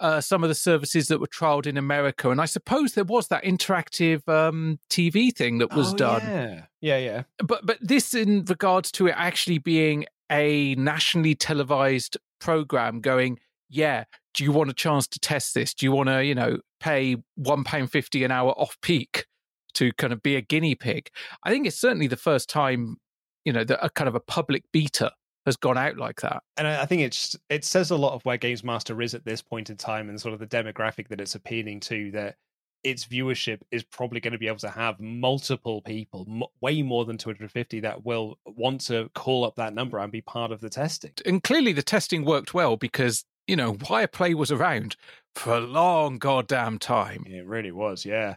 uh, some of the services that were trialed in America, and I suppose there was that interactive um, TV thing that was oh, done. Yeah, yeah, yeah. But but this, in regards to it actually being a nationally televised program, going, yeah. Do you want a chance to test this? Do you want to, you know, pay one pound fifty an hour off peak to kind of be a guinea pig? I think it's certainly the first time, you know, that a kind of a public beta has gone out like that. And I think it's it says a lot of where Games Master is at this point in time and sort of the demographic that it's appealing to that its viewership is probably going to be able to have multiple people, m- way more than 250, that will want to call up that number and be part of the testing. And clearly the testing worked well because, you know, Wireplay was around for a long goddamn time. It really was, yeah.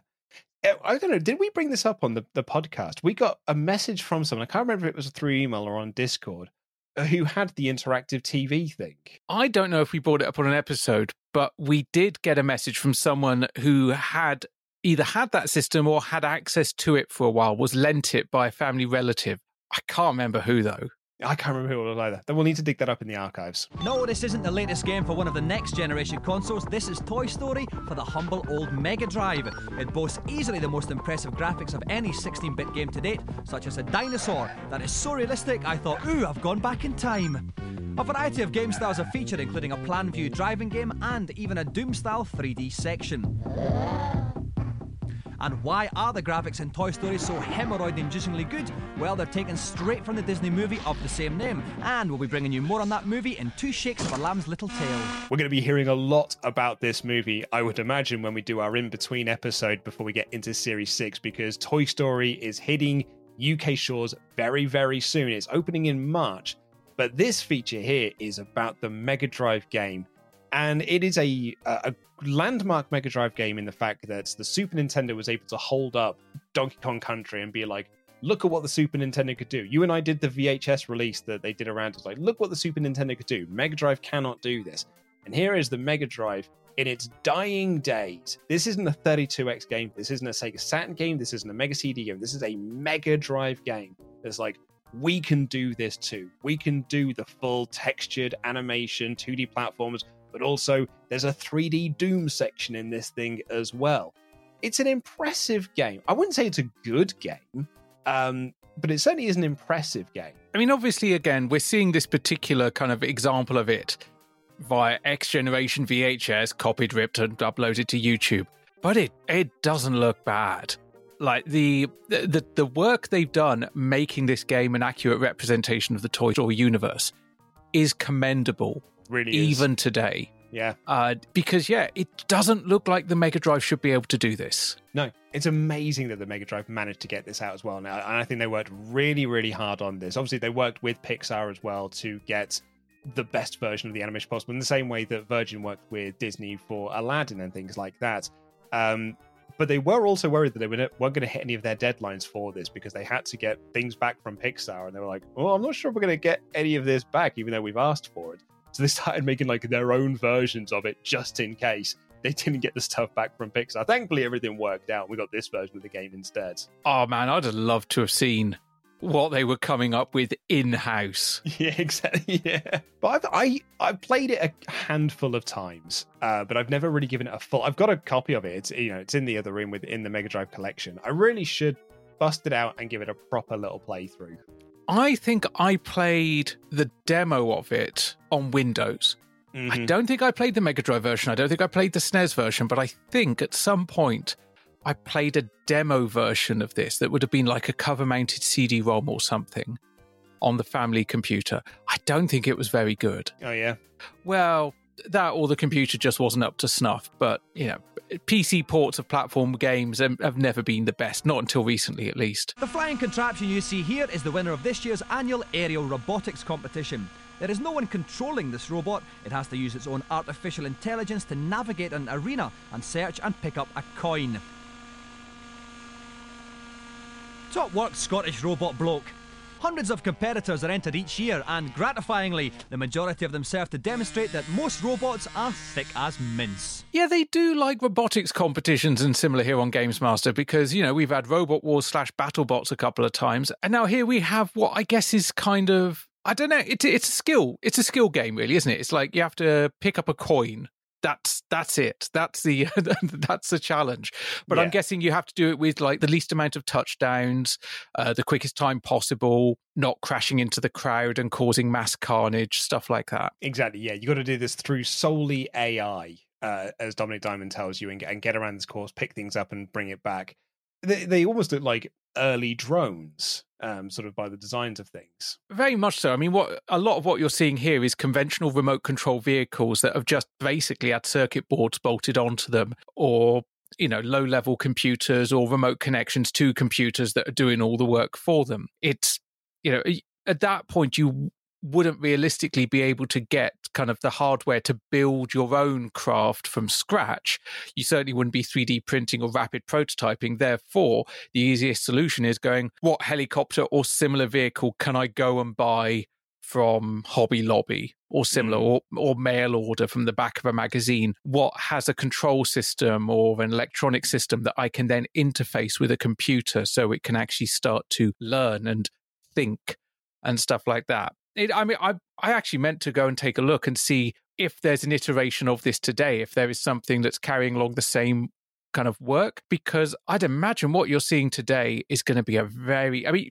Eh, I don't know. Did we bring this up on the, the podcast? We got a message from someone. I can't remember if it was through email or on Discord Uh, who had the interactive TV thing. I don't know if we brought it up on an episode, but we did get a message from someone who had either had that system or had access to it for a while, was lent it by a family relative. I can't remember who though. I can't remember who it was either. Then we'll need to dig that up in the archives. No, this isn't the latest game for one of the next generation consoles. This is Toy Story for the humble old Mega Drive. It boasts easily the most impressive graphics of any 16 bit game to date, such as a dinosaur that is so realistic I thought, ooh, I've gone back in time. A variety of game styles are featured, including a plan view driving game and even a Doom style 3D section. And why are the graphics in Toy Story so hemorrhoid inducingly good? Well, they're taken straight from the Disney movie of the same name. And we'll be bringing you more on that movie in Two Shakes of a Lamb's Little Tail. We're going to be hearing a lot about this movie, I would imagine, when we do our in between episode before we get into Series 6, because Toy Story is hitting UK shores very, very soon. It's opening in March. But this feature here is about the Mega Drive game, and it is a, a landmark Mega Drive game in the fact that the Super Nintendo was able to hold up Donkey Kong Country and be like, look at what the Super Nintendo could do. You and I did the VHS release that they did around us. Like, look what the Super Nintendo could do. Mega Drive cannot do this. And here is the Mega Drive in its dying days. This isn't a 32X game. This isn't a Sega Saturn game. This isn't a Mega CD game. This is a Mega Drive game. It's like, we can do this too. We can do the full textured animation, 2D platforms, but also there's a 3D Doom section in this thing as well. It's an impressive game. I wouldn't say it's a good game, um, but it certainly is an impressive game. I mean, obviously, again, we're seeing this particular kind of example of it via X Generation VHS, copied, ripped, and uploaded to YouTube. But it it doesn't look bad. Like the the the work they've done making this game an accurate representation of the Toy Story universe is commendable. Really, is. even today. Yeah. Uh, because yeah, it doesn't look like the Mega Drive should be able to do this. No, it's amazing that the Mega Drive managed to get this out as well. Now, and I think they worked really, really hard on this. Obviously, they worked with Pixar as well to get the best version of the animation possible in the same way that Virgin worked with Disney for Aladdin and things like that. Um, but they were also worried that they weren't going to hit any of their deadlines for this because they had to get things back from Pixar, and they were like, "Oh, I'm not sure if we're going to get any of this back, even though we've asked for it." So they started making like their own versions of it just in case they didn't get the stuff back from Pixar. Thankfully, everything worked out. We got this version of the game instead. Oh man, I'd have loved to have seen what they were coming up with in house. Yeah, exactly. Yeah, but I've I I've played it a handful of times, uh, but I've never really given it a full. I've got a copy of it. It's you know it's in the other room within the Mega Drive collection. I really should bust it out and give it a proper little playthrough. I think I played the demo of it on Windows. Mm-hmm. I don't think I played the Mega Drive version. I don't think I played the SNES version, but I think at some point I played a demo version of this that would have been like a cover mounted CD ROM or something on the family computer. I don't think it was very good. Oh, yeah. Well, that or the computer just wasn't up to snuff. But, you know, PC ports of platform games have never been the best, not until recently at least. The flying contraption you see here is the winner of this year's annual aerial robotics competition. There is no one controlling this robot. It has to use its own artificial intelligence to navigate an arena and search and pick up a coin. Top work, Scottish robot bloke. Hundreds of competitors are entered each year, and gratifyingly, the majority of them serve to demonstrate that most robots are thick as mince. Yeah, they do like robotics competitions and similar here on Games Master because, you know, we've had Robot Wars slash BattleBots a couple of times, and now here we have what I guess is kind of I don't know. It's it's a skill. It's a skill game, really, isn't it? It's like you have to pick up a coin that's that's it. That's the that's the challenge. But yeah. I'm guessing you have to do it with like the least amount of touchdowns, uh, the quickest time possible, not crashing into the crowd and causing mass carnage, stuff like that. Exactly. Yeah, you got to do this through solely AI, uh, as Dominik Diamond tells you, and, and get around this course, pick things up, and bring it back. They, they almost look like early drones um, sort of by the designs of things. Very much so. I mean, what a lot of what you're seeing here is conventional remote control vehicles that have just basically had circuit boards bolted onto them, or you know, low level computers or remote connections to computers that are doing all the work for them. It's you know, at that point you wouldn't realistically be able to get kind of the hardware to build your own craft from scratch. You certainly wouldn't be 3D printing or rapid prototyping. Therefore, the easiest solution is going, what helicopter or similar vehicle can I go and buy from Hobby Lobby or similar, mm. or, or mail order from the back of a magazine? What has a control system or an electronic system that I can then interface with a computer so it can actually start to learn and think and stuff like that? It, I mean, I I actually meant to go and take a look and see if there's an iteration of this today, if there is something that's carrying along the same kind of work, because I'd imagine what you're seeing today is going to be a very, I mean,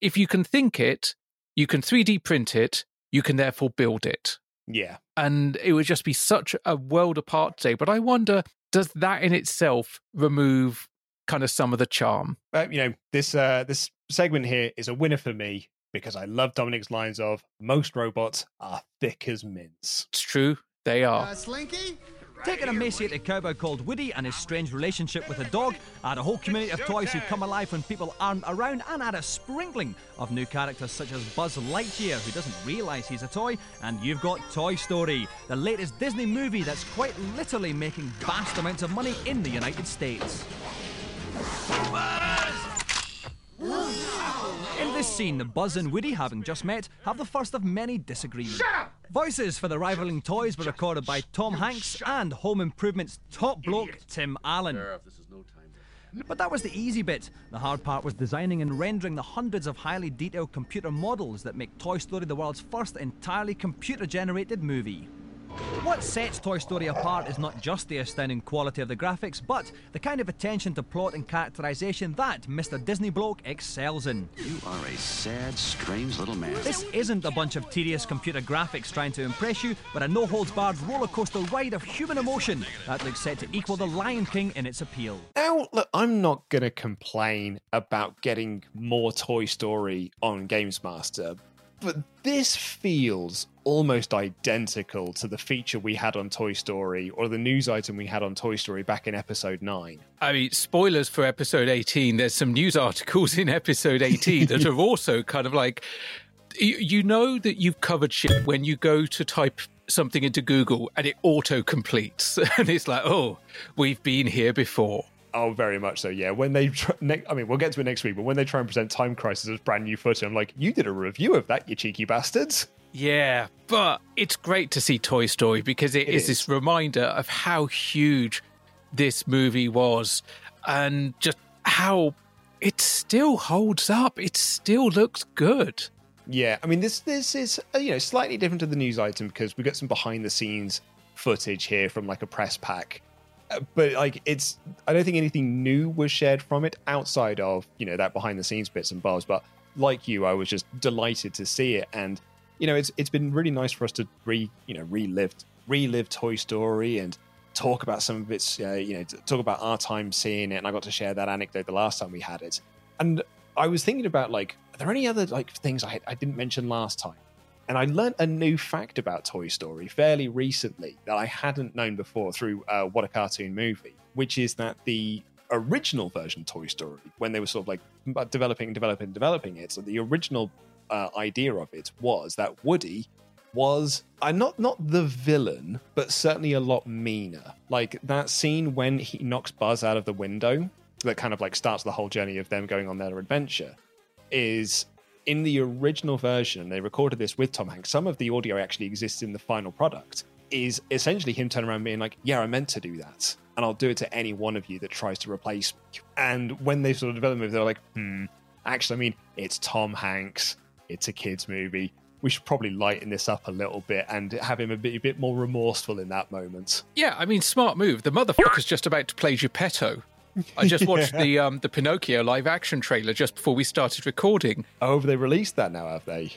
if you can think it, you can 3D print it, you can therefore build it. Yeah. And it would just be such a world apart today. But I wonder, does that in itself remove kind of some of the charm? Uh, you know, this uh, this segment here is a winner for me because I love Dominic's lines of most robots are thick as mince. It's true, they are. Uh, Slinky, Take an emaciated cowboy called Woody and his strange relationship with a dog, add a whole community of toys who come alive when people aren't around, and add a sprinkling of new characters such as Buzz Lightyear, who doesn't realise he's a toy, and you've got Toy Story, the latest Disney movie that's quite literally making vast amounts of money in the United States. In this scene, the Buzz and Woody, having just met, have the first of many disagreements. Voices for the rivaling toys were recorded by Tom Hanks and Home Improvement's top bloke, Tim Allen. But that was the easy bit. The hard part was designing and rendering the hundreds of highly detailed computer models that make Toy Story the world's first entirely computer generated movie. What sets Toy Story apart is not just the astounding quality of the graphics, but the kind of attention to plot and characterization that Mr. Disney Bloke excels in. You are a sad, strange little man. This isn't a bunch of tedious computer graphics trying to impress you, but a no holds barred roller coaster ride of human emotion that looks set to equal The Lion King in its appeal. Now, look, I'm not going to complain about getting more Toy Story on Games Master, but this feels almost identical to the feature we had on Toy Story or the news item we had on Toy Story back in episode 9. I mean, spoilers for episode 18. There's some news articles in episode 18 that are also kind of like, you, know that you've covered shit when you go to type something into Google and it auto completes. And it's like, oh, we've been here before. Oh, very much so. Yeah. When they, try, ne- I mean, we'll get to it next week, but when they try and present Time Crisis as brand new footage, I'm like, you did a review of that, you cheeky bastards. Yeah, but it's great to see Toy Story because it, it is, is this reminder of how huge this movie was and just how it still holds up. It still looks good. Yeah, I mean this this is uh, you know slightly different to the news item because we got some behind the scenes footage here from like a press pack but like it's i don't think anything new was shared from it outside of you know that behind the scenes bits and bobs but like you i was just delighted to see it. And you know it's it's been really nice for us to re you know relive relive toy story and talk about some of its uh, you know talk about our time seeing it. And i got to share that anecdote the last time we had it. And i was thinking about like are there any other like things i, I didn't mention last time and I learned a new fact about Toy Story fairly recently that I hadn't known before through uh, What a Cartoon Movie, which is that the original version Toy Story, when they were sort of like developing, developing, developing it, so the original uh, idea of it was that Woody was uh, not not the villain, but certainly a lot meaner. Like that scene when he knocks Buzz out of the window, that kind of like starts the whole journey of them going on their adventure, is in the original version, they recorded this with Tom Hanks. Some of the audio actually exists in the final product. Is essentially him turning around being like, "Yeah, I meant to do that, and I'll do it to any one of you that tries to replace me." And when they sort of developed it, they're like, "Hmm, actually, I mean, it's Tom Hanks. It's a kids' movie. We should probably lighten this up a little bit and have him a bit, a bit more remorseful in that moment." Yeah, I mean, smart move. The motherfucker's just about to play Geppetto. I just watched yeah. the um, the Pinocchio live action trailer just before we started recording. Oh, have they released that now? Have they?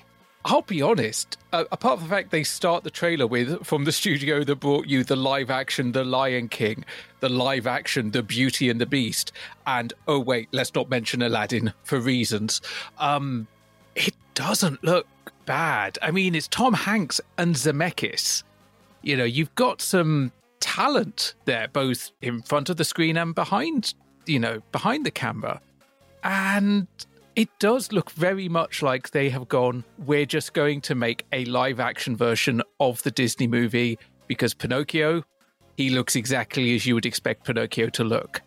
I'll be honest. Uh, apart from the fact they start the trailer with from the studio that brought you the live action The Lion King, the live action The Beauty and the Beast, and oh wait, let's not mention Aladdin for reasons. Um, it doesn't look bad. I mean, it's Tom Hanks and Zemeckis. You know, you've got some talent there, both in front of the screen and behind, you know, behind the camera. And it does look very much like they have gone, we're just going to make a live action version of the Disney movie because Pinocchio, he looks exactly as you would expect Pinocchio to look.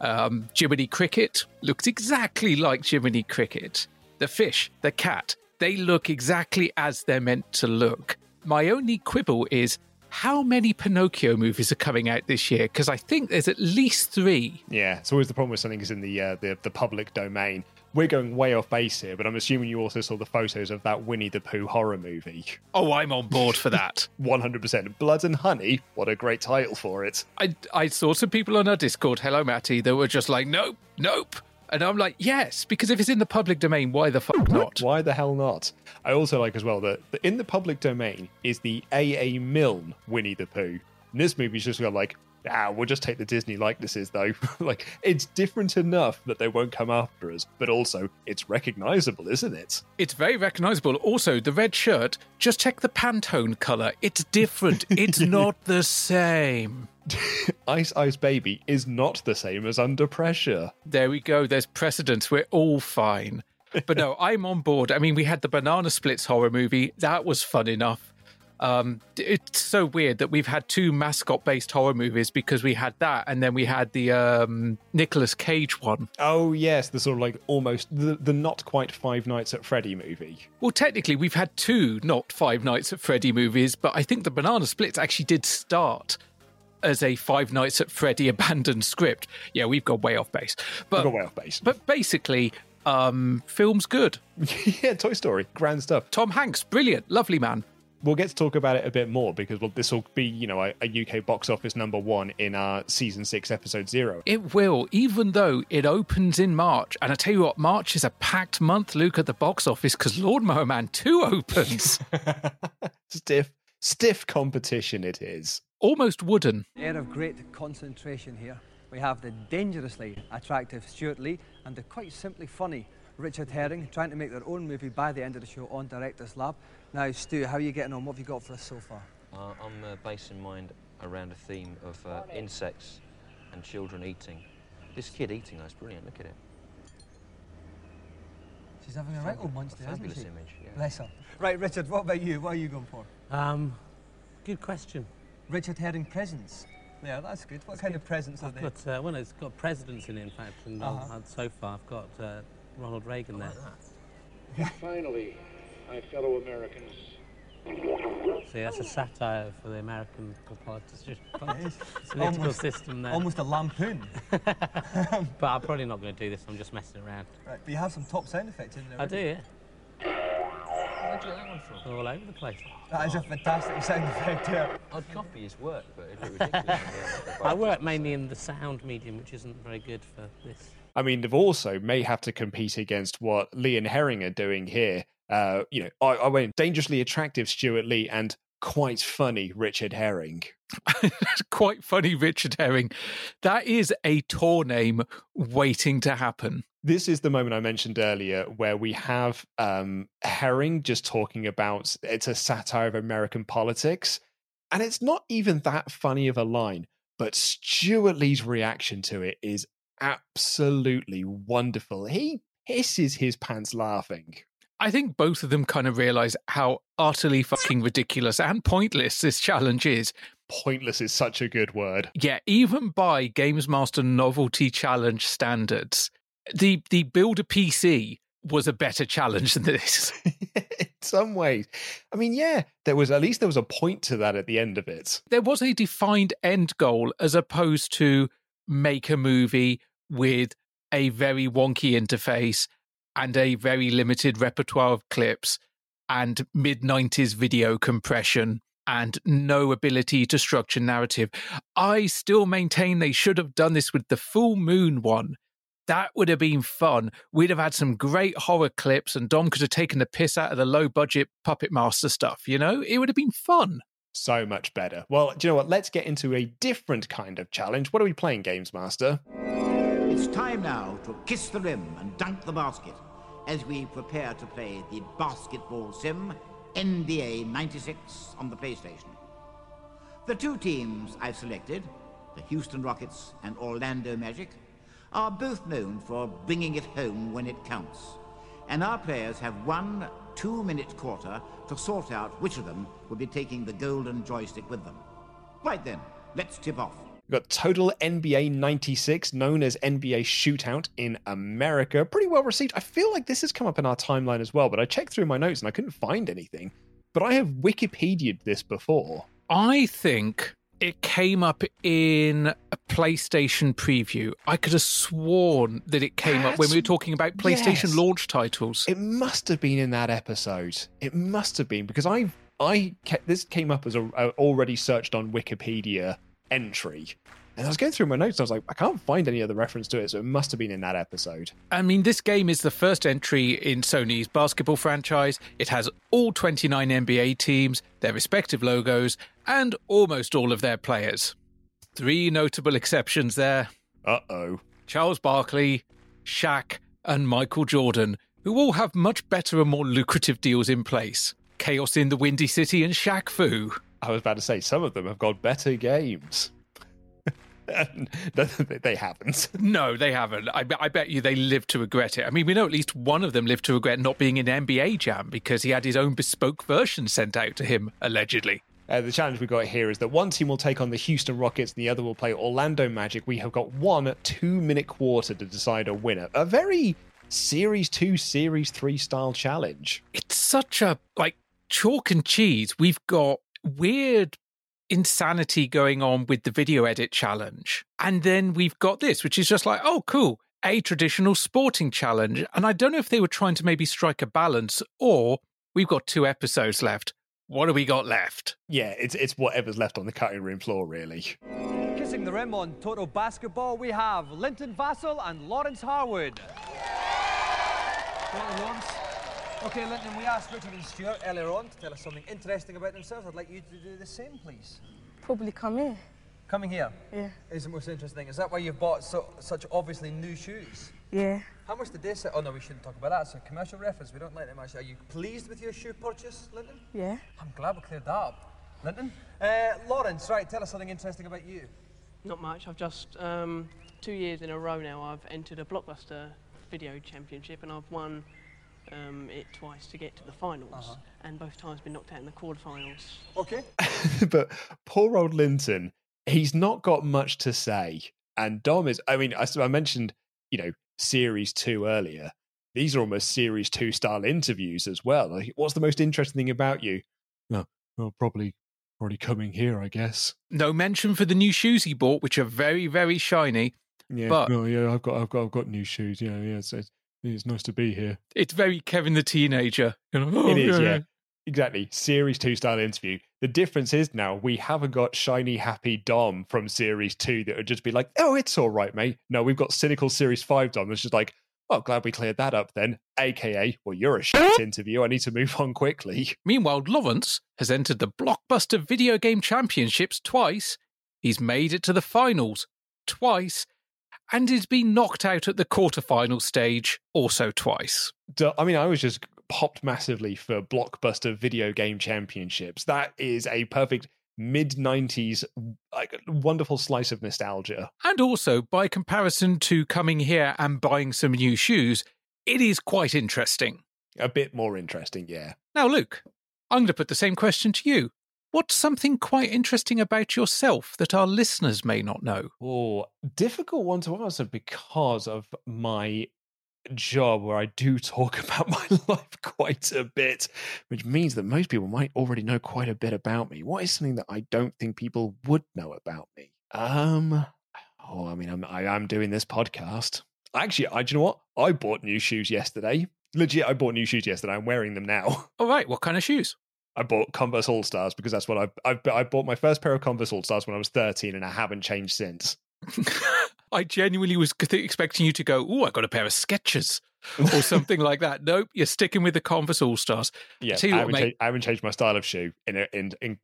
Um, Jiminy Cricket looks exactly like Jiminy Cricket. The fish, the cat, they look exactly as they're meant to look. My only quibble is how many Pinocchio movies are coming out this year? Because I think there's at least three. Yeah, it's always the problem with something is in the, uh, the the public domain. We're going way off base here, but I'm assuming you also saw the photos of that Winnie the Pooh horror movie. Oh, I'm on board for that. 100%. Blood and Honey, what a great title for it. I, I saw some people on our Discord, hello Matty, that were just like, nope, nope. And I'm like, yes, because if it's in the public domain, why the fuck not? Why the hell not? I also like as well that in the public domain is the A.A. Milne Winnie the Pooh. And this movie's just got like ah, we'll just take the Disney likenesses though. like it's different enough that they won't come after us, but also it's recognizable, isn't it? It's very recognizable. Also, the red shirt, just check the Pantone color. It's different. It's not the same. Ice Ice Baby is not the same as Under Pressure. There we go. There's precedence. We're all fine. But no, I'm on board. I mean, we had the Banana Splits horror movie. That was fun enough. Um, it's so weird that we've had two mascot based horror movies because we had that and then we had the um, Nicolas Cage one. Oh, yes, the sort of like almost the, the not quite Five Nights at Freddy movie. Well, technically, we've had two not Five Nights at Freddy movies, but I think the Banana Splits actually did start as a Five Nights at Freddy abandoned script. Yeah, we've got way off base. But, we've got way off base. But basically, um, film's good. yeah, Toy Story, grand stuff. Tom Hanks, brilliant, lovely man. We'll get to talk about it a bit more because well, this will be, you know, a, a, UK box office number one in our season six, episode zero. It will, even though it opens in March. And I tell you what, March is a packed month, Luke, at the box office because Lawnmower Man 2 opens. stiff, stiff competition it is. Almost wooden. Air of great concentration here. We have the dangerously attractive Stewart Lee and the quite simply funny Richard Herring trying to make their own movie by the end of the show on Director's Lab. Now, Stu, how are you getting on? What have you got for us so far? Uh, I'm uh, basing mine around a theme of uh, insects and children eating. This kid eating, that's brilliant. Look at it. She's having a right old monster, isn't she? image. Yeah. Bless her. Right, Richard, what about you? What are you going for? Um, good question. Richard Herring presents. Yeah, that's good. What kind of presents are I've they? got, uh, well, it's got presidents in it, in fact, and uh Uh-huh. so far I've got uh, Ronald Reagan there. Finally, my fellow Americans. See, that's a satire for the American politics, political Almost- system there. Almost a lampoon. but I'm probably not going to do this. I'm just messing around. Right, but you have some top sound effects in there. I do, yeah. Where'd you get that one from? All over the place. That is a fantastic sound effect there. I'd copy his work, but it'd be ridiculous. I work mainly in the sound medium, which isn't very good for this. I mean, they've also may have to compete against what Lee and Herring are doing here. Uh, you know, I, I went dangerously attractive Stewart Lee and quite funny Richard Herring. Quite funny, Richard Herring. That is a tour name waiting to happen. This is the moment I mentioned earlier where we have um, Herring just talking about it's a satire of American politics. And it's not even that funny of a line, but Stewart Lee's reaction to it is absolutely wonderful. He hisses his pants laughing. I think both of them kind of realize how utterly fucking ridiculous and pointless this challenge is. Pointless is such a good word. Yeah, even by Games Master novelty challenge standards, the the build a PC was a better challenge than this. in some ways. I mean, yeah, there was at least there was a point to that at the end of it. There was a defined end goal as opposed to make a movie with a very wonky interface and a very limited repertoire of clips and mid 90s video compression and no ability to structure narrative. I still maintain they should have done this with the full moon one. That would have been fun. We'd have had some great horror clips, and Dom could have taken the piss out of the low budget Puppet Master stuff. You know, it would have been fun. So much better. Well, do you know what? Let's get into a different kind of challenge. What are we playing, Games Master? It's time now to kiss the rim and dunk the basket as we prepare to play the basketball sim NBA 96 on the PlayStation. The two teams I've selected, the Houston Rockets and Orlando Magic, are both known for bringing it home when it counts. And our players have one two minute quarter to sort out which of them will be taking the golden joystick with them. Right then, let's tip off. We've got Total NBA 96, known as NBA Shootout in America. Pretty well received. I feel like this has come up in our timeline as well, but I checked through my notes and I couldn't find anything. But I have Wikipedia'd this before. I think it came up in a PlayStation preview. I could have sworn that it came up when we were talking about PlayStation Yes. launch titles. It must have been in that episode. It must have been because I I kept, this came up as a, a already searched on Wikipedia entry, and I was going through my notes. And I was like, I can't find any other reference to it, so it must have been in that episode. I mean, this game is the first entry in Sony's basketball franchise. It has all 29 NBA teams, their respective logos, and almost all of their players. three notable exceptions there Uh oh. Charles Barkley, Shaq, and Michael Jordan, who all have much better and more lucrative deals in place. Chaos in the Windy City and Shaq Fu. I was about to say, some of them have got better games. they haven't. No, they haven't. I, I bet you they live to regret it. I mean, we know at least one of them lived to regret not being in NBA Jam because he had his own bespoke version sent out to him, allegedly. Uh, the challenge we've got here is that one team will take on the Houston Rockets and the other will play Orlando Magic. We have got one two minute quarter to decide a winner. A very Series 2, Series 3 style challenge. It's such a, like, chalk and cheese. We've got weird insanity going on with the video edit challenge. And then we've got this, which is just like, oh, cool, a traditional sporting challenge. And I don't know if they were trying to maybe strike a balance or we've got two episodes left. What do we got left? Yeah, it's it's whatever's left on the cutting room floor, really. Kissing the rim on Total Basketball, we have Linton Vassell and Lawrence Harwood. Well, Lawrence. Okay, Linton, we asked Richard and Stewart earlier on to tell us something interesting about themselves. I'd like you to do the same, please. Probably come here. Coming here Yeah. is the most interesting. thing. Is that why you've bought so, such obviously new shoes? Yeah. How much did they say? Oh no, we shouldn't talk about that. It's a commercial reference. We don't like them actually. Are you pleased with your shoe purchase, Linton? Yeah. I'm glad we cleared that up. Linton? Uh, Lawrence, right, tell us something interesting about you. Not much. I've just um, two years in a row now. I've entered a blockbuster video championship and I've won um, it twice to get to the finals, Uh-huh. and both times been knocked out in the quarterfinals. Okay. but poor old Linton, he's not got much to say. And Dom is, I mean, I, so I mentioned, you know, series two earlier. These are almost series two style interviews as well. Like, what's the most interesting thing about you? No, well, probably, probably coming here, I guess. No mention for the new shoes he bought, which are very, very shiny. Yeah, But no, yeah, I've got, I've got, I've got new shoes. Yeah, yeah, it's, it's, nice to be here. it's very Kevin the teenager. You know, "Oh, it is, yeah. Exactly. Series 2 style interview. The difference is now we haven't got shiny, happy Dom from Series 2 that would just be like, oh, it's all right, mate. No, we've got cynical Series 5 Dom that's just like, oh, glad we cleared that up then. AKA, well, you're a shit interview. I need to move on quickly. Meanwhile, Lawrence has entered the Blockbuster Video Game Championships twice. He's made it to the finals twice, and he's been knocked out at the quarterfinal stage also twice. I mean, I was just popped massively for Blockbuster Video Game Championships. That is a perfect mid 90s, like, wonderful slice of nostalgia. And also, by comparison to coming here and buying some new shoes, it is quite interesting. A bit more interesting, yeah. Now, Luke, I'm going to put the same question to you. What's something quite interesting about yourself that our listeners may not know? Oh, difficult one to answer because of my job where I do talk about my life quite a bit, which means that most people might already know quite a bit about me. What is something that I don't think people would know about me? Um, oh, I mean, I'm I am doing this podcast. Actually, I do you know what? I bought new shoes yesterday. Legit, I bought new shoes yesterday. I'm wearing them now. All right, what kind of shoes? I bought Converse All Stars because that's what I I I bought my first pair of Converse All Stars when I was 13, and I haven't changed since. I genuinely was expecting you to go, oh, I got a pair of Skechers or something like that. Nope, you're sticking with the Converse All Stars. Yeah, you I, haven't mate. cha- I haven't changed my style of shoe in a, in in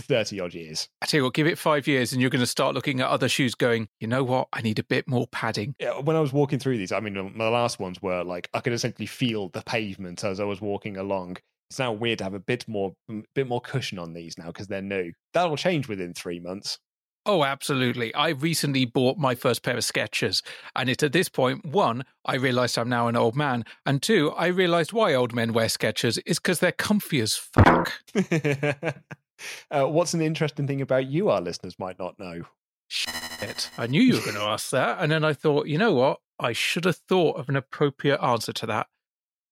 thirty odd years. I tell you what, give it five years and you're going to start looking at other shoes going, you know what? I need a bit more padding. Yeah, when I was walking through these, I mean, my last ones were like I could essentially feel the pavement as I was walking along. It's now weird to have a bit more bit more cushion on these now because they're new. That'll change within three months. Oh, absolutely. I recently bought my first pair of Skechers. And it's at this point, one, I realized I'm now an old man. And two, I realized why old men wear Skechers is because they're comfy as fuck. uh, what's an interesting thing about you our listeners might not know? Shit. I knew you were going to ask that. And then I thought, you know what? I should have thought of an appropriate answer to that.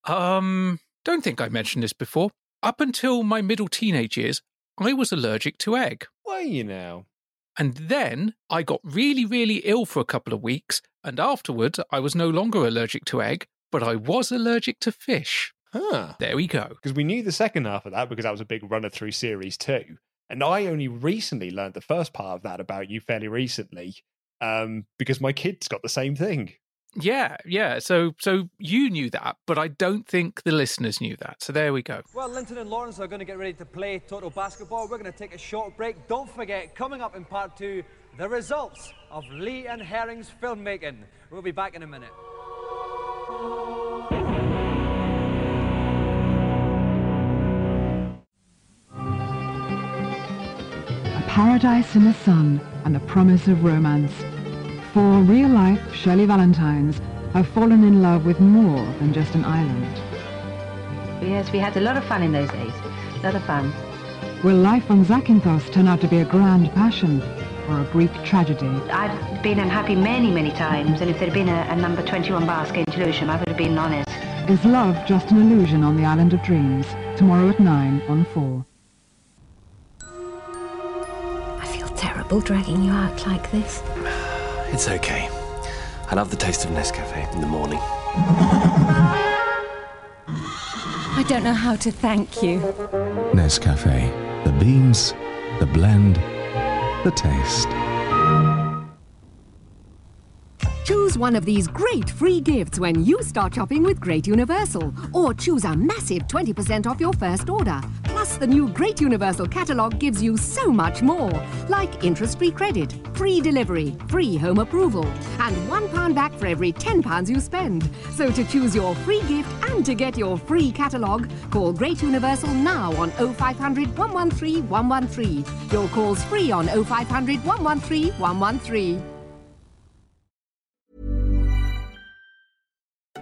Um, don't think I mentioned this before. Up until my middle teenage years, I was allergic to egg. Why you now? And then I got really, really ill for a couple of weeks. And afterwards, I was no longer allergic to egg, but I was allergic to fish. Huh. There we go. Because we knew the second half of that because that was a big runner through series two. And I only recently learned the first part of that about you fairly recently um, because my kids got the same thing. Yeah, yeah. So, so you knew that, but I don't think the listeners knew that. So there we go. Well, Linton and Lawrence are going to get ready to play Total Basketball. We're going to take a short break. Don't forget, coming up in part two, the results of Lee and Herring's filmmaking. We'll be back in a minute. A paradise in the sun and the promise of romance. For real life Shirley Valentines have fallen in love with more than just an island. Yes, we had a lot of fun in those days. A lot of fun. Will life on Zakynthos turn out to be a grand passion or a Greek tragedy? I've been unhappy many, many times, and if there'd been a, a number 21 basket in Lewisham, I would have been honest. Is love just an illusion on the island of dreams? Tomorrow at 9 on 4. I feel terrible dragging you out like this. It's okay. I love the taste of Nescafe in the morning. I don't know how to thank you. Nescafe. The beans, the blend, the taste. Choose one of these great free gifts when you start shopping with Great Universal. Or choose a massive 20% off your first order. Plus, the new Great Universal catalogue gives you so much more. Like interest free credit, free delivery, free home approval, and £1 back for every £10 you spend. So to choose your free gift and to get your free catalogue, call Great Universal now on 0500 113 113. Your call's free on 0500 113 113.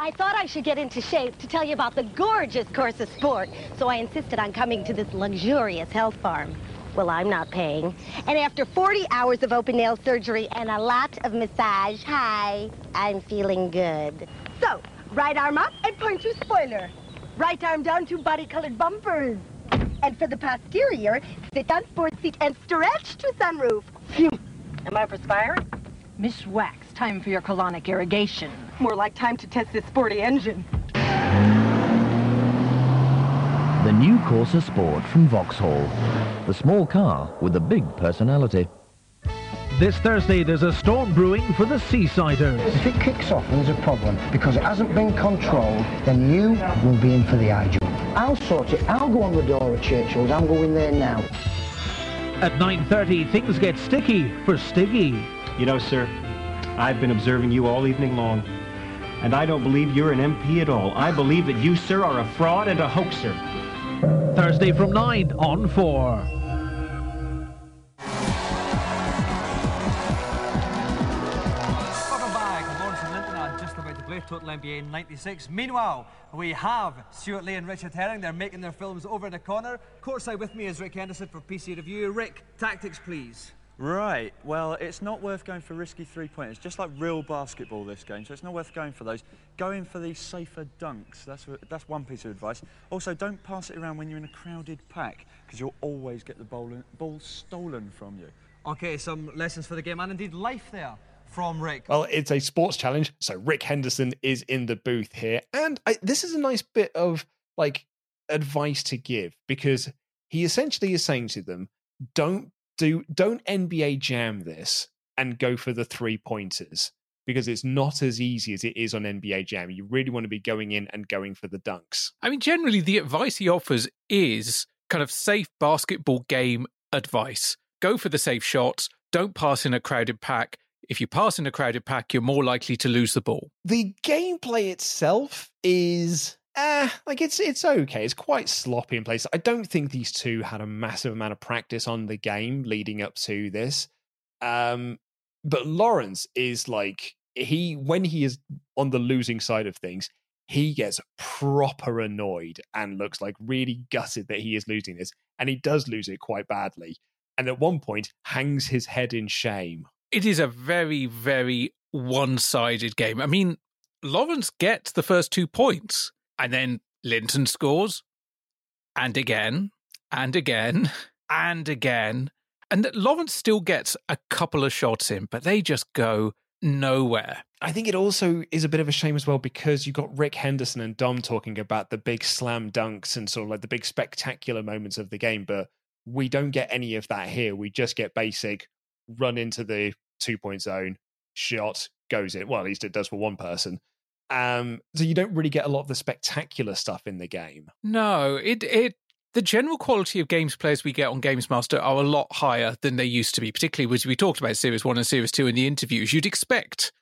I thought I should get into shape to tell you about the gorgeous course of sport, so I insisted on coming to this luxurious health farm. Well, I'm not paying. And after 40 hours of open nail surgery and a lot of massage, hi, I'm feeling good. So, right arm up and point to spoiler. Right arm down to body-colored bumpers. And for the posterior, sit on sports seat and stretch to sunroof. Phew. Am I perspiring? Miss Wax, time for your colonic irrigation. More like time to test this sporty engine. The new Corsa Sport from Vauxhall. The small car with a big personality. This Thursday, there's a storm brewing for the Seasiders. If it kicks off, there's a problem. Because it hasn't been controlled, then you will be in for the eye job. I'll sort it. I'll go on the door at Churchill's. I'm going there now. At 9.30, things get sticky for Stiggy. You know, sir, I've been observing you all evening long. And I don't believe you're an MP at all. I believe that you, sir, are a fraud and a hoaxer. Thursday from 9 on 4. Welcome back. Lawrence and Linton are just about to play Total NBA 96. Meanwhile, we have Stewart Lee and Richard Herring. They're making their films over in the corner. Courtside with me is Rick Henderson for PC Review. Rick, tactics, please. Right, well, it's not worth going for risky three-pointers, just like real basketball this game, so it's not worth going for those. Go in for these safer dunks, that's, that's one piece of advice. Also, don't pass it around when you're in a crowded pack, because you'll always get the ball, ball stolen from you. Okay, some lessons for the game and indeed life there from Rick. Well, it's a sports challenge, so Rick Henderson is in the booth here, and I, this is a nice bit of like advice to give because he essentially is saying to them, don't do don't NBA jam this and go for the three pointers because it's not as easy as it is on NBA Jam. You really want to be going in and going for the dunks. I mean, generally, the advice he offers is kind of safe basketball game advice. Go for the safe shots. Don't pass in a crowded pack. If you pass in a crowded pack, you're more likely to lose the ball. The gameplay itself is eh, like it's it's okay. It's quite sloppy in place. I don't think these two had a massive amount of practice on the game leading up to this. Um, but Lawrence is like he when he is on the losing side of things, he gets proper annoyed and looks like really gutted that he is losing this, and he does lose it quite badly. And at one point, hangs his head in shame. It is a very, very one sided game. I mean, Lawrence gets the first two points, and then Linton scores, and again, and again, and again. And that Lawrence still gets a couple of shots in, but they just go nowhere. I think it also is a bit of a shame as well because you got Rick Henderson and Dom talking about the big slam dunks and sort of like the big spectacular moments of the game, but we don't get any of that here. We just get basic run into the two point zone, shot, goes in. Well, at least it does for one person. Um, so you don't really get a lot of the spectacular stuff in the game. No, it it the general quality of games players we get on Games Master are a lot higher than they used to be, particularly as we talked about Series 1 and Series 2 in the interviews. You'd expect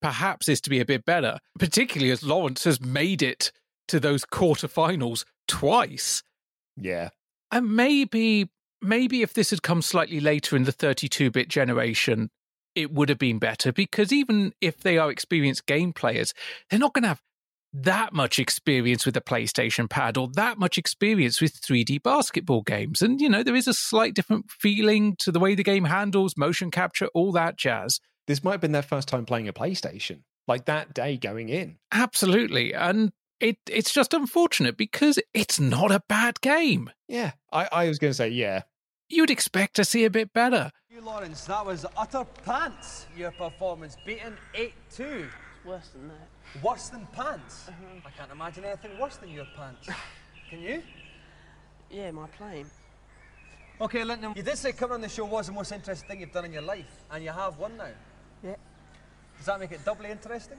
perhaps this to be a bit better, particularly as Lawrence has made it to those quarterfinals twice. Yeah. And maybe maybe if this had come slightly later in the 32-bit generation, it would have been better because even if they are experienced game players, they're not going to have that much experience with a PlayStation pad or that much experience with 3D basketball games. And, you know, there is a slight different feeling to the way the game handles motion capture, all that jazz. This might have been their first time playing a PlayStation, like that day going in. Absolutely. And it it's just unfortunate because it's not a bad game. Yeah. I, I was going to say, yeah. You'd expect to see a bit better. You, Lawrence, that was utter pants, your performance. Beaten 8 2. Worse than that. Worse than pants? Uh-huh. I can't imagine anything worse than your pants. Can you? Yeah, my plane. Okay, Linton, you did say coming on the show was the most interesting thing you've done in your life, and you have one now. Yeah. Does that make it doubly interesting?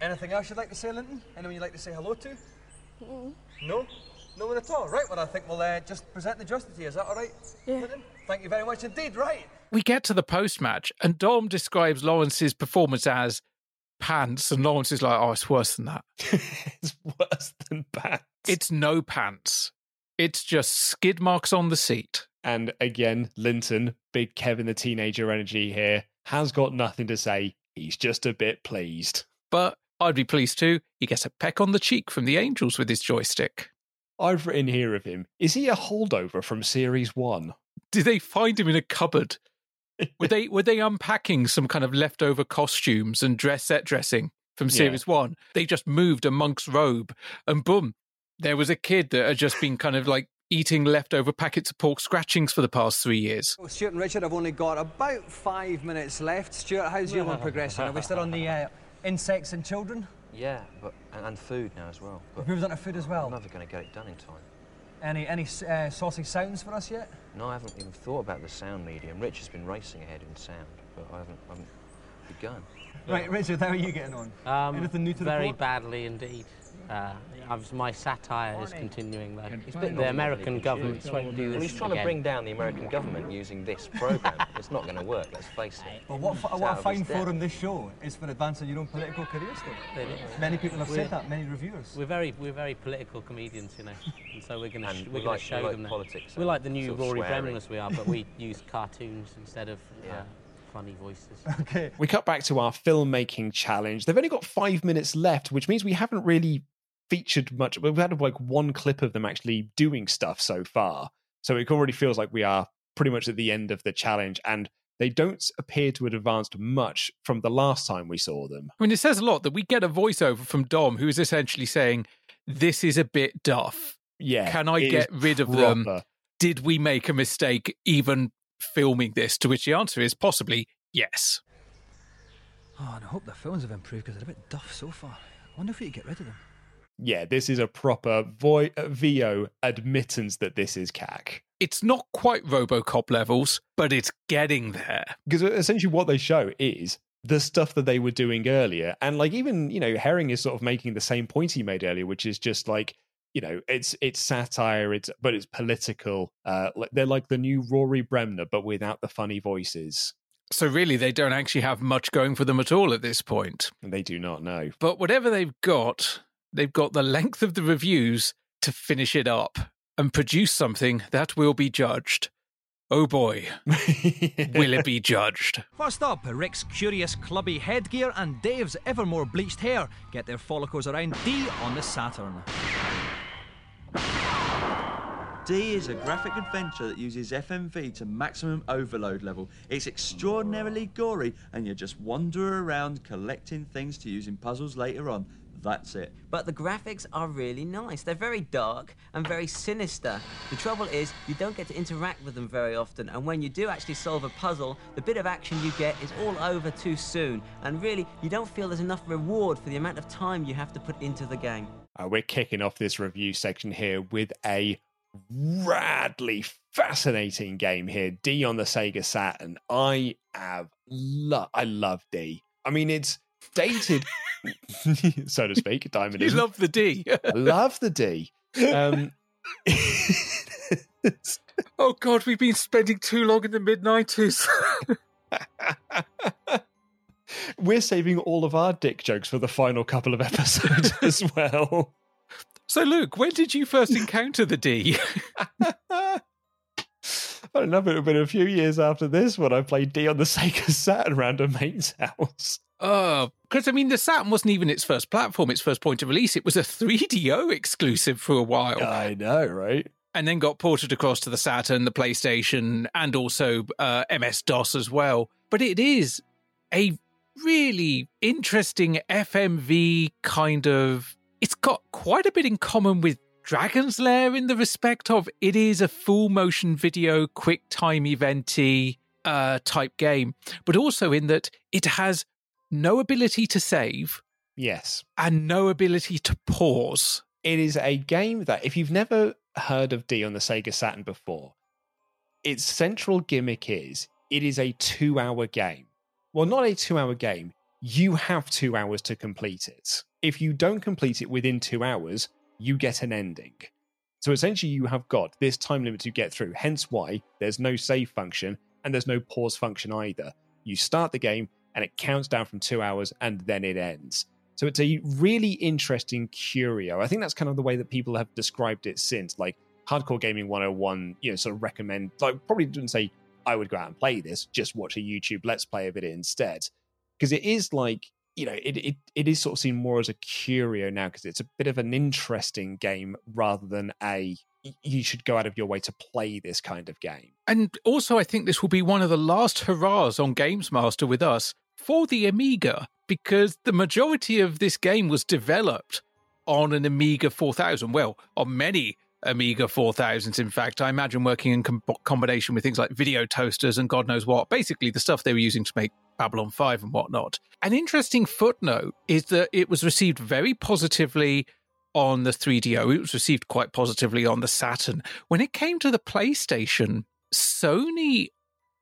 Anything else you'd like to say, Linton? Anyone you'd like to say hello to? Mm. No? No one at all? Right, well, I think we'll uh, just present the justice to you. Is that all right, yeah. Linton? Thank you very much indeed. Right. We get to the post match, and Dom describes Lawrence's performance as pants, and Lawrence is like, "Oh, it's worse than that. it's worse than pants. It's no pants. It's just skid marks on the seat." And again, Linton, big Kevin the teenager energy here, has got nothing to say. He's just a bit pleased. But I'd be pleased too. He gets a peck on the cheek from the Angels with his joystick. I've written here of him. Is he a holdover from Series One? Did they find him in a cupboard? were they were they unpacking some kind of leftover costumes and dress set dressing from Series yeah. One? They just moved a monk's robe, and boom, there was a kid that had just been kind of like eating leftover packets of pork scratchings for the past three years. Well, Stewart and Richard have only got about five minutes left. Stewart, how's your one progressing? Are we still on the uh, insects and children? Yeah, but and, and food now as well. But You've moved on to food as well. I'm never going to get it done in time. Any any uh, saucy sounds for us yet? No, I haven't even thought about the sound medium. Rich has been racing ahead in sound, but I haven't, I haven't begun. Right, Richard, how are you getting on? Um, Anything new to very report? badly indeed. Uh, was, my satire is continuing though. It's a bit the American government won't do this Well, he's trying again. to bring down the American government using this program. it's not going to work. Let's face it. Well, what, It's what out I of find for him this show is for advancing your own political career still. Many people have We're- said that, many reviewers. We're very, we're very political comedians, you know, and so we're going to, And sh- we we're going like- to show like them that. politics We're like the new sort of Rory swearing. Bremner, we are, but we use cartoons instead of uh, funny voices. Okay. We cut back to our filmmaking challenge. They've only got five minutes left, which means we haven't really featured much. We've had like one clip of them actually doing stuff so far. So it already feels like we are pretty much at the end of the challenge. And they don't appear to have advanced much from the last time we saw them. I mean, it says a lot that we get a voiceover from Dom who is essentially saying, This is a bit duff. Yeah. Can I get rid of them? Did we make a mistake even filming this? To which the answer is possibly yes. Oh, and I hope the films have improved because they're a bit duff so far. I wonder if we could get rid of them. Yeah, this is a proper vo- uh, VO admittance that this is CAC. It's not quite Robocop levels, but it's getting there. Because essentially, what they show is the stuff that they were doing earlier. And like even, you know, Herring is sort of making the same point he made earlier, which is just like, you know, it's it's satire, it's but it's political. Uh they're like the new Rory Bremner, but without the funny voices. So really they don't actually have much going for them at all at this point. They do not know. But whatever they've got, they've got the length of the reviews to finish it up and produce something that will be judged. Oh boy, will it be judged? First up, Rick's curious clubby headgear and Dave's ever more bleached hair get their follicles around D on the Saturn. D is a graphic adventure that uses FMV to maximum overload level. It's extraordinarily gory, and you just wander around collecting things to use in puzzles later on. That's it. But the graphics are really nice. They're very dark and very sinister. The trouble is, you don't get to interact with them very often, and when you do actually solve a puzzle, the bit of action you get is all over too soon, and really, you don't feel there's enough reward for the amount of time you have to put into the game. Uh, we're kicking off this review section here with a radly fascinating game here. D on the Sega Saturn. I have lo- I love D. I mean, it's dated, so to speak. Diamond. You love the D. love the D. Um, oh God, we've been spending too long in the mid nineties. we're saving all of our dick jokes for the final couple of episodes as well. So, Luke, when did you first encounter the D? I don't know, but it'll been a few years after this when I played D on the Sega Saturn around a mate's house. Oh, because I mean, the Saturn wasn't even its first platform, its first point of release. It was a 3DO exclusive for a while. I know, right? And then got ported across to the Saturn, the PlayStation, and also uh, MS DOS as well. But it is a really interesting FMV kind of. It's got quite a bit in common with Dragon's Lair in the respect of it is a full motion video, quick time eventy uh, type game, but also in that it has no ability to save. Yes. And no ability to pause. It is a game that, if you've never heard of D on the Sega Saturn before, its central gimmick is it is a two hour game. Well, not a two hour game. You have two hours to complete it. If you don't complete it within two hours, you get an ending. So essentially, you have got this time limit to get through, hence why there's no save function and there's no pause function either. You start the game, and it counts down from two hours and then it ends. So it's a really interesting curio. I think that's kind of the way that people have described it since. Like Hardcore Gaming 101, you know, sort of recommend, like, probably didn't say, I would go out and play this, just watch a YouTube Let's Play of it instead. Because it is like, you know, it, it, it is sort of seen more as a curio now because it's a bit of an interesting game rather than a you should go out of your way to play this kind of game. And also, I think this will be one of the last hurrahs on Games Master with us for the Amiga, because the majority of this game was developed on an Amiga 4000. Well, on many Amiga 4000s, in fact. I imagine working in com- combination with things like video toasters and God knows what. Basically, the stuff they were using to make Babylon 5 and whatnot. An interesting footnote is that it was received very positively on the 3DO. It was received quite positively on the Saturn. When it came to the PlayStation, Sony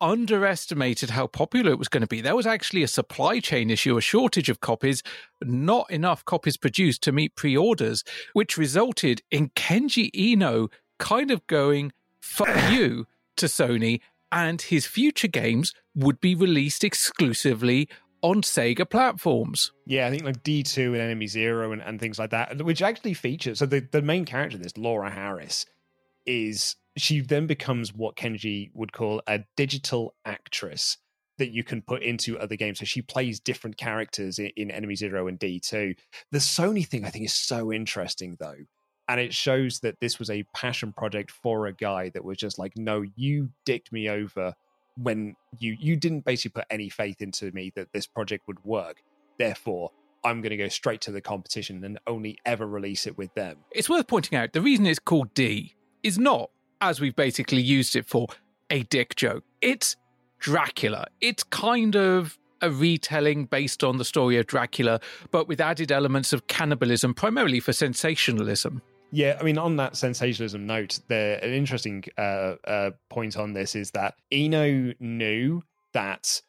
underestimated how popular it was going to be. There was actually a supply chain issue, a shortage of copies, not enough copies produced to meet pre orders, which resulted in Kenji Eno kind of going, fuck you to Sony, and his future games would be released exclusively on Sega platforms. Yeah, I think like D2 and Enemy Zero and, and things like that, which actually features. So the, the main character, this Laura Harris, is she then becomes what Kenji would call a digital actress that you can put into other games. So she plays different characters in, in Enemy Zero and D2. The Sony thing I think is so interesting though. And it shows that this was a passion project for a guy that was just like, no, you dicked me over when you you didn't basically put any faith into me that this project would work. Therefore, I'm going to go straight to the competition and only ever release it with them. It's worth pointing out the reason it's called D is not, as we've basically used it for, a dick joke. It's Dracula. It's kind of a retelling based on the story of Dracula, but with added elements of cannibalism, primarily for sensationalism. Yeah, I mean, on that sensationalism note, the an interesting uh, uh, point on this is that Eno knew that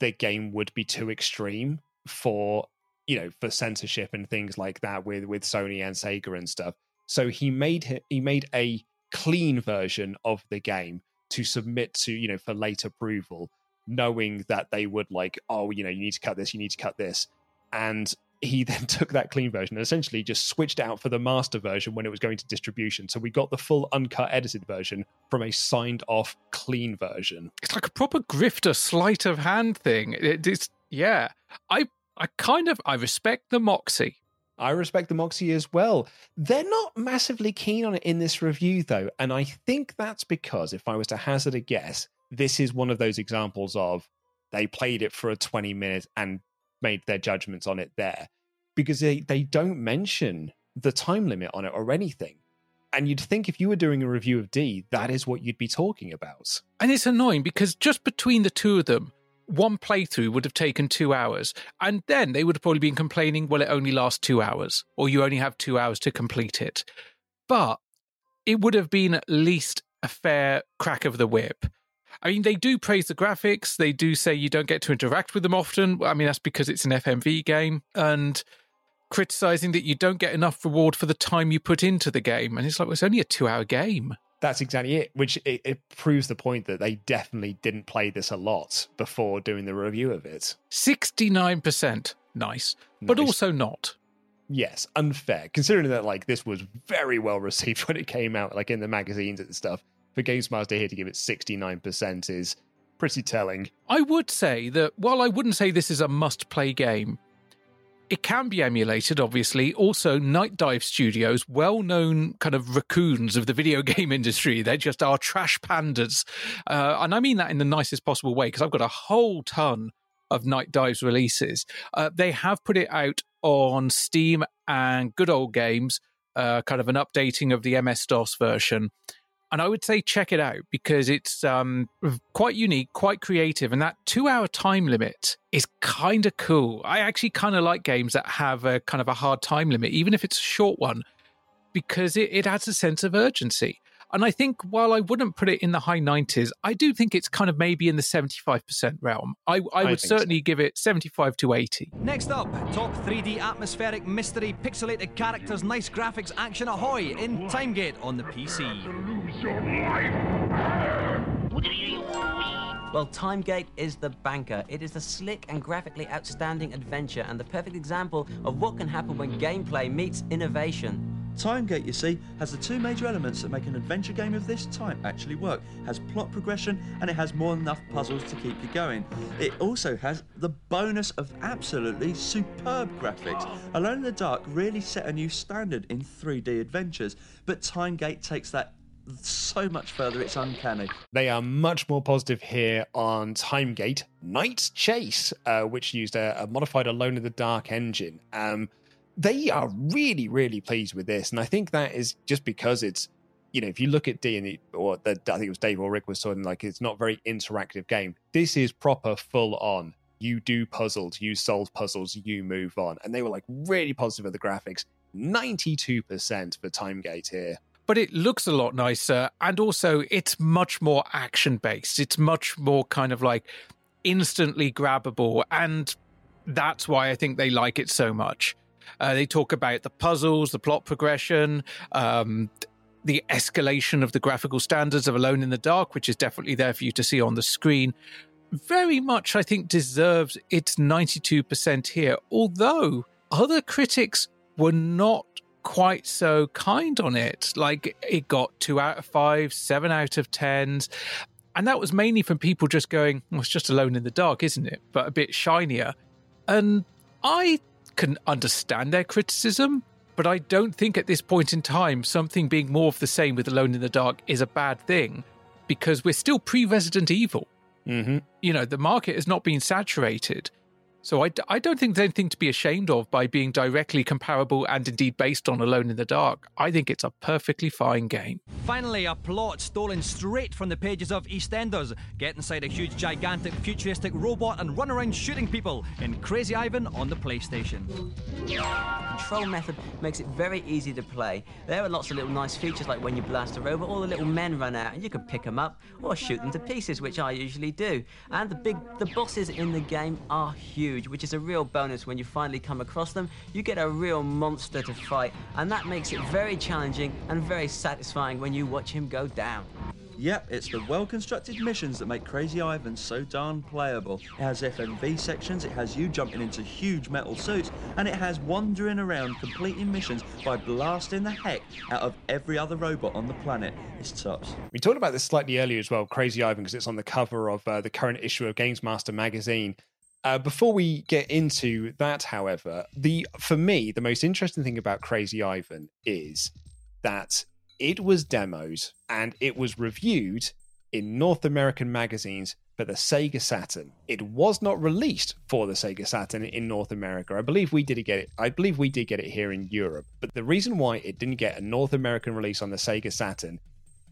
the game would be too extreme for you know for censorship and things like that with with Sony and Sega and stuff. So he made he made a clean version of the game to submit to you know for late approval, knowing that they would like oh you know you need to cut this you need to cut this, and he then took that clean version and essentially just switched out for the master version when it was going to distribution. So we got the full uncut edited version from a signed off clean version. It's like a proper grifter sleight of hand thing. It, it's yeah. I I kind of I respect the moxie. I respect the Moxie as well. They're not massively keen on it in this review, though. And I think that's because, if I was to hazard a guess, this is one of those examples of they played it for a 20 minutes and made their judgments on it there because they, they don't mention the time limit on it or anything. And you'd think if you were doing a review of D, that is what you'd be talking about. And it's annoying because just between the two of them, one playthrough would have taken two hours. And then they would have probably been complaining, well, it only lasts two hours, or you only have two hours to complete it. But it would have been at least a fair crack of the whip. I mean, they do praise the graphics. They do say you don't get to interact with them often. I mean, that's because it's an FMV game. And criticizing that you don't get enough reward for the time you put into the game. And it's like, well, it's only a two hour game. That's exactly it, which it, it, proves the point that they definitely didn't play this a lot before doing the review of it. 69%. Nice, but Nice. also not. Yes, unfair, considering that like this was very well received when it came out, like in the magazines and stuff. For Games Master here to give it 69% is pretty telling. I would say that while I wouldn't say this is a must play game, it can be emulated, obviously. Also, Nightdive Studios, well known kind of raccoons of the video game industry, they just are trash pandas. Uh, and I mean that in the nicest possible way because I've got a whole ton of Nightdive's releases. Uh, they have put it out on Steam and Good Old Games, uh, kind of an updating of the MS DOS version. And I would say check it out because it's um, quite unique, quite creative, and that two-hour time limit is kind of cool. I actually kind of like games that have a kind of a hard time limit, even if it's a short one, because it, it adds a sense of urgency. And I think while I wouldn't put it in the high 90s, I do think it's kind of maybe in the 75% realm. I, I would think so. certainly give it 75 to 80. Next up, top 3D atmospheric mystery, pixelated characters, nice graphics, action ahoy in Timegate on the PC. Well, Timegate is the banker. It is a slick and graphically outstanding adventure and the perfect example of what can happen when gameplay meets innovation. Timegate, you see, has the two major elements that make an adventure game of this type actually work. It has plot progression and it has more than enough puzzles to keep you going. It also has the bonus of absolutely superb graphics. Alone in the Dark really set a new standard in 3D adventures, but Timegate takes that so much further, it's uncanny. They are much more positive here on Timegate Night Chase, uh, which used a, a modified Alone in the Dark engine. Um, they are really, really pleased with this, and I think that is just because it's, you know, if you look at D and or the, I think it was Dave or Rick was talking like it's not very interactive game. This is proper, full on. You do puzzles, you solve puzzles, you move on, and they were like really positive of the graphics. Ninety-two percent for Timegate here. but it looks a lot nicer and also it's much more action based it's much more kind of like instantly grabbable and that's why i think they like it so much uh, they talk about the puzzles the plot progression um, the escalation of the graphical standards of alone in the dark which is definitely there for you to see on the screen very much i think deserves its 92% here although other critics were not quite so kind on it. Like it got two out of five, seven out of tens. And that was mainly from people just going, well, it's just alone in the dark, isn't it? But a bit shinier. And I can understand their criticism, but I don't think at this point in time something being more of the same with Alone in the Dark is a bad thing because we're still pre Resident Evil. Mm-hmm. You know, the market has not been saturated. So I, d- I don't think there's anything to be ashamed of by being directly comparable and indeed based on Alone in the Dark. I think it's a perfectly fine game. Finally, a plot stolen straight from the pages of EastEnders. Get inside a huge, gigantic, futuristic robot and run around shooting people in Crazy Ivan on the PlayStation. The control method makes it very easy to play. There are lots of little nice features like when you blast a robot, all the little men run out and you can pick them up or shoot them to pieces, which I usually do. And the big, the bosses in the game are huge, which is a real bonus when you finally come across them. You get a real monster to fight, and that makes it very challenging and very satisfying when you watch him go down. Yep, it's the well-constructed missions that make Crazy Ivan so darn playable. It has FMV sections, it has you jumping into huge metal suits, and it has wandering around completing missions by blasting the heck out of every other robot on the planet. It's tops. We talked about this slightly earlier as well, Crazy Ivan, because it's on the cover of uh, the current issue of Games Master magazine. Uh, before we get into that, however, the for me the most interesting thing about Crazy Ivan is that it was demoed and it was reviewed in North American magazines for the Sega Saturn. It was not released for the Sega Saturn in North America. I believe we did get it. I believe we did get it here in Europe. But the reason why it didn't get a North American release on the Sega Saturn,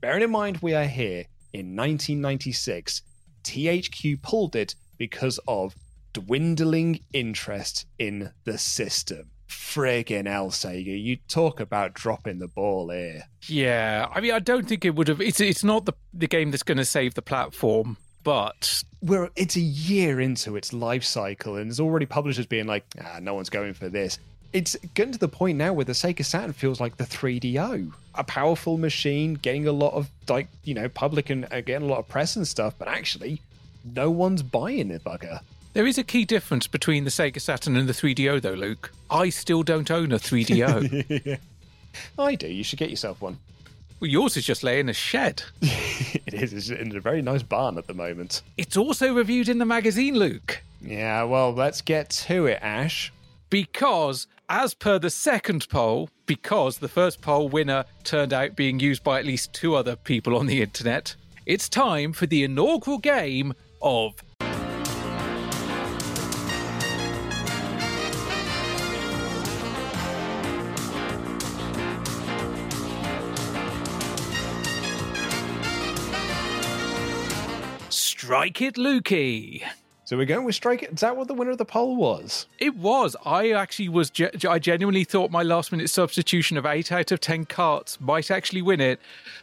bearing in mind we are here in 1996, THQ pulled it because of dwindling interest in the system. Friggin' hell, Sega, you talk about dropping the ball here. Yeah, I mean, I don't think it would have. It's it's not the the game that's going to save the platform, but we're it's a year into its life cycle, and there's already publishers being like, ah, no one's going for this. It's getting to the point now where the Sega Saturn feels like the 3DO, a powerful machine, getting a lot of like you know public and uh, getting a lot of press and stuff, but actually, no one's buying it, bugger. There is a key difference between the Sega Saturn and the 3DO, though, Luke. I still don't own a 3DO. I do. You should get yourself one. Well, yours is just laying in a shed. it is. It's in a very nice barn at the moment. It's also reviewed in the magazine, Luke. Yeah, well, let's get to it, Ash. Because, as per the second poll, because the first poll winner turned out being used by at least two other people on the internet, it's time for the inaugural game of Strike It Lukey. So we're going with Strike It. Is that what the winner of the poll was? It was. I actually was. Ge- I genuinely thought my last minute substitution of eight out of ten carts might actually win it,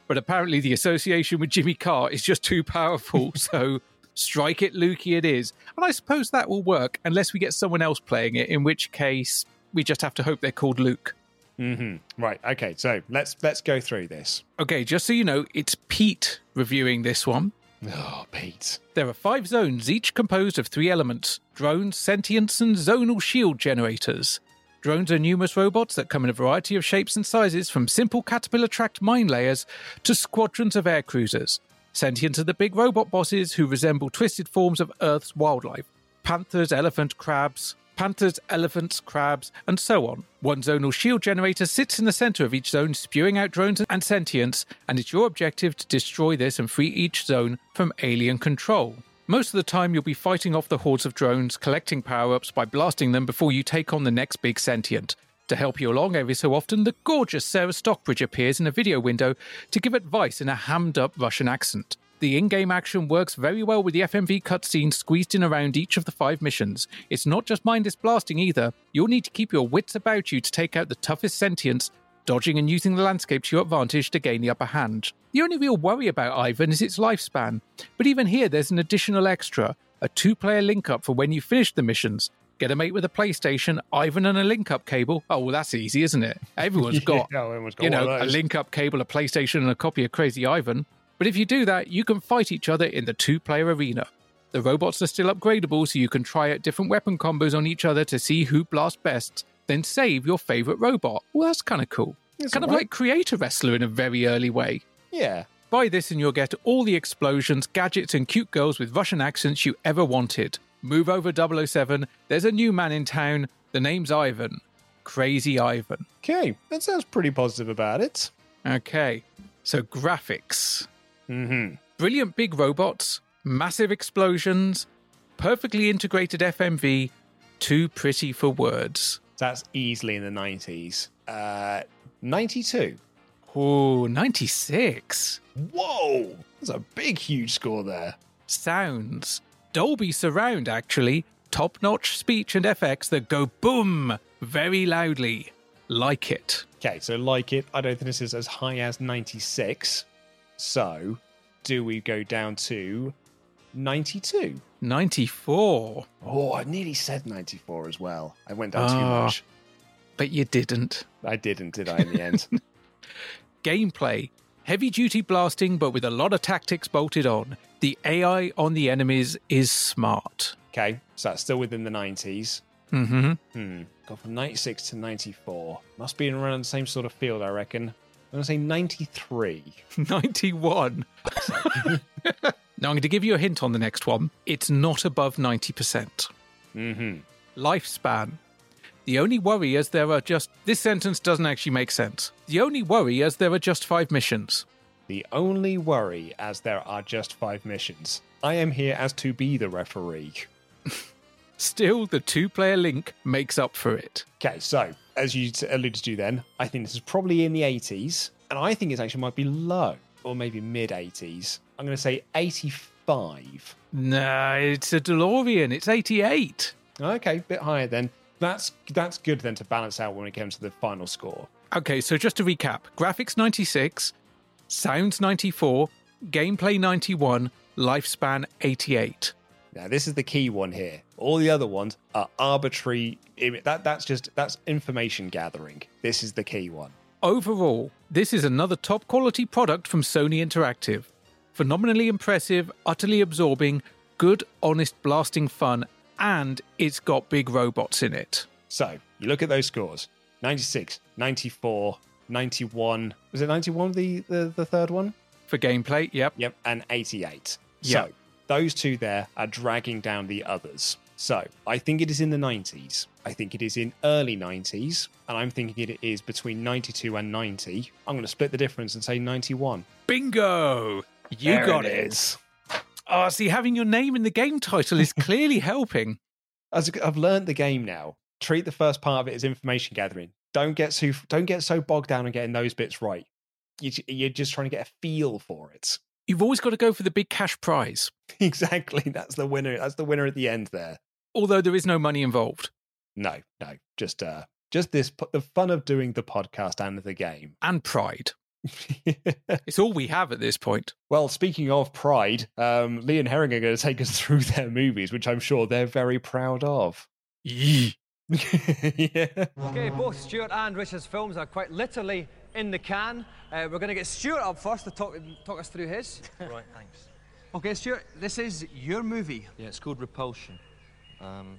but apparently the association with Jimmy Cart is just too powerful. so Strike It Lukey it is, and I suppose that will work unless we get someone else playing it. In which case, we just have to hope they're called Luke. Mm-hmm. Right. Okay. So let's let's go through this. Okay. Just so you know, it's Pete reviewing this one. Oh, Pete. There are five zones, each composed of three elements drones, sentience, and zonal shield generators. Drones are numerous robots that come in a variety of shapes and sizes, from simple caterpillar tracked mine layers to squadrons of air cruisers. Sentients are the big robot bosses who resemble twisted forms of Earth's wildlife panthers, elephant, crabs, panthers, elephants, crabs, and so on. One zonal shield generator sits in the center of each zone, spewing out drones and sentients, and it's your objective to destroy this and free each zone from alien control. Most of the time, you'll be fighting off the hordes of drones, collecting power ups by blasting them before you take on the next big sentient. To help you along every so often, the gorgeous Sarah Stockbridge appears in a video window to give advice in a hammed up Russian accent. The in game action works very well with the FMV cutscenes squeezed in around each of the five missions. It's not just mindless blasting either, you'll need to keep your wits about you to take out the toughest sentients, dodging and using the landscape to your advantage to gain the upper hand. The only real worry about Ivan is its lifespan, but even here there's an additional extra a two player link up for when you finish the missions. Get a mate with a PlayStation, Ivan and a link up cable. Oh, well, that's easy, isn't it? Everyone's got, Yeah, everyone's got you know, a link up cable, a PlayStation, and a copy of Crazy Ivan. But if you do that, you can fight each other in the two player arena. The robots are still upgradable, so you can try out different weapon combos on each other to see who blasts best, then save your favorite robot. Well, that's kind of cool. It's kind of alright. like Create a Wrestler in a very early way. Yeah. Buy this and you'll get all the explosions, gadgets, and cute girls with Russian accents you ever wanted. Move over 007. There's a new man in town. The name's Ivan. Crazy Ivan. Okay, that sounds pretty positive about it. Okay, so graphics. Mm-hmm. Brilliant big robots, massive explosions, perfectly integrated FMV, too pretty for words. That's easily in the 90s. Uh, 92. Oh, 96. Whoa! That's a big, huge score there. Sounds. Dolby Surround, actually. top notch speech and FX that go boom very loudly. Like it. Okay, so like it, I don't think this is as high as 96. So, do we go down to 92? 94. Oh, I nearly said 94 as well. I went down too Ah, much. But you didn't. I didn't, did I, in the end? Gameplay heavy duty blasting, but with a lot of tactics bolted on. The AI on the enemies is smart. okay, so that's still within the 90s. Mm hmm. Hmm. Go from 96 to 94. Must be in around the same sort of field, I reckon. I'm going to say 93. 91. now I'm going to give you a hint on the next one. It's not above 90%. Mm-hmm. Lifespan. The only worry is there are just. This sentence doesn't actually make sense. The only worry is there are just five missions. The only worry, as there are just five missions. I am here as to be the referee. Still, the two player link makes up for it. Okay, so as you alluded to, then I think this is probably in the 80s, and I think it actually might be low or maybe mid 80s. I'm going to say 85. No, it's a DeLorean. It's 88. Okay, bit higher then. That's that's good then to balance out when it comes to the final score. Okay, so just to recap graphics 96, sounds 94, gameplay 91, lifespan 88. Now this is the key one here. All the other ones are arbitrary. That that's just that's information gathering. This is the key one. Overall, this is another top quality product from Sony Interactive. Phenomenally impressive, utterly absorbing, good, honest blasting fun, and it's got big robots in it. So you look at those scores: 96, 94, 91. Was it 91? The the, the third one. For gameplay, yep. Yep, and 88. Yep. So those two there are dragging down the others. So I think it is in the 90s. I think it is in early 90s, and I'm thinking it is between 92 and 90. I'm going to split the difference and say 91. Bingo! You There got it it. is. Oh, see, having your name in the game title is clearly helping. As I've learned the game now, treat the first part of it as information gathering. Don't get so don't get so bogged down on getting those bits right. You, you're just trying to get a feel for it. You've always got to go for the big cash prize, Exactly. That's the winner. That's the winner at the end there. Although there is no money involved. No, no, just uh, just this the fun of doing the podcast and the game. And pride. it's all we have at this point. Well, speaking of pride, um, Lee and Herring are going to take us through their movies, which I'm sure they're very proud of. Yeah. Okay, both Stewart and Richard's films are quite literally in the can. Uh, we're going to get Stewart up first to talk, talk us through his. Right, thanks. Okay, Stewart, this is your movie. Yeah, it's called Repulsion. Um,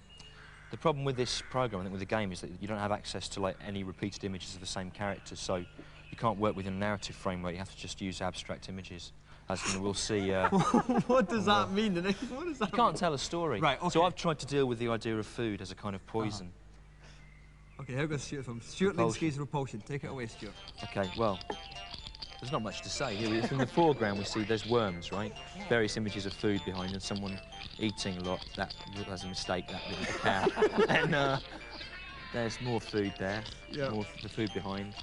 the problem with this program, I think, with the game, is that you don't have access to like any repeated images of the same character, so you can't work within a narrative framework. You have to just use abstract images. As you know, we'll see. Uh, what does that mean? What does that you can't tell a story. Right, So. I've tried to deal with the idea of food as a kind of poison. Okay, here goes Stewart from Stewart. Linsky's Repulsion. Take it away, Stewart. Okay, well, there's not much to say. Here, in the foreground, we see there's worms, right? Various images of food behind, and someone eating a lot. That was a mistake. That the cow. and uh, there's more food there. Yeah. More the food behind.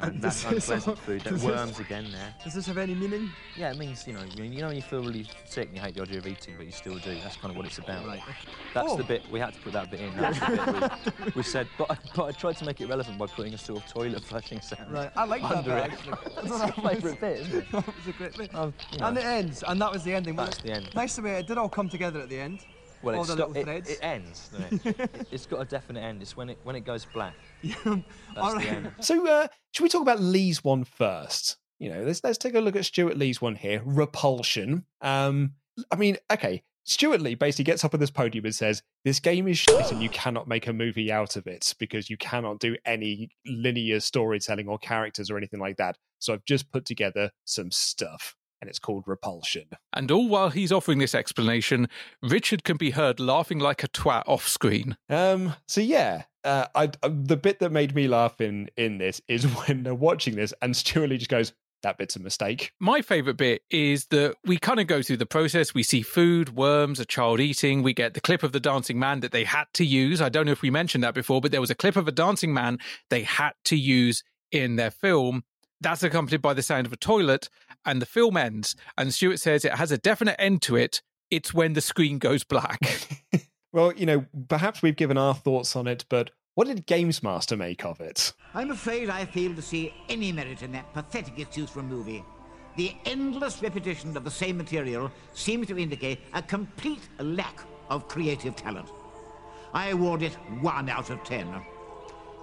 And And that's unpleasant food. That does this- worms again there. Does this have any meaning? Yeah, it means you know, you you know when you feel really sick and you hate the idea of eating, but you still do. That's kind of what it's about. Right. That's Oh. the bit we had to put that bit in. That's the bit we, we said, but I, but I tried to make it relevant by putting a sort of toilet flushing sound. Right, I like that under bit, it. actually. It's my favourite bit, isn't it? that was a great bit. Um, you know. And it ends, and that was the ending. That's the end. Nice the way it did all come together at the end. Well, all it's the sto- little it, threads. it ends. it? it's got a definite end. It's when it when it goes black. That's All the right. end. So, uh, should we talk about Lee's one first? You know, let's let's take a look at Stewart Lee's one here. Repulsion. Um, I mean, okay. Stewart Lee basically gets up on this podium and says, "This game is shit, and you cannot make a movie out of it because you cannot do any linear storytelling or characters or anything like that. So I've just put together some stuff, and it's called Repulsion." And all while he's offering this explanation, Richard can be heard laughing like a twat off screen. Um. So yeah, uh, I, uh, the bit that made me laugh in in this is when they're watching this, and Stewart Lee just goes, "That bit's a mistake." My favourite bit is that we kind of go through the process. We see food, worms, a child eating. We get the clip of the dancing man that they had to use. I don't know if we mentioned that before, but there was a clip of a dancing man they had to use in their film. That's accompanied by the sound of a toilet, and the film ends. And Stewart says it has a definite end to it. It's when the screen goes black. Well, you know, perhaps we've given our thoughts on it, but what did Games Master make of it? I'm afraid I fail to see any merit in that pathetic excuse for a movie. The endless repetition of the same material seems to indicate a complete lack of creative talent. I award it one out of ten.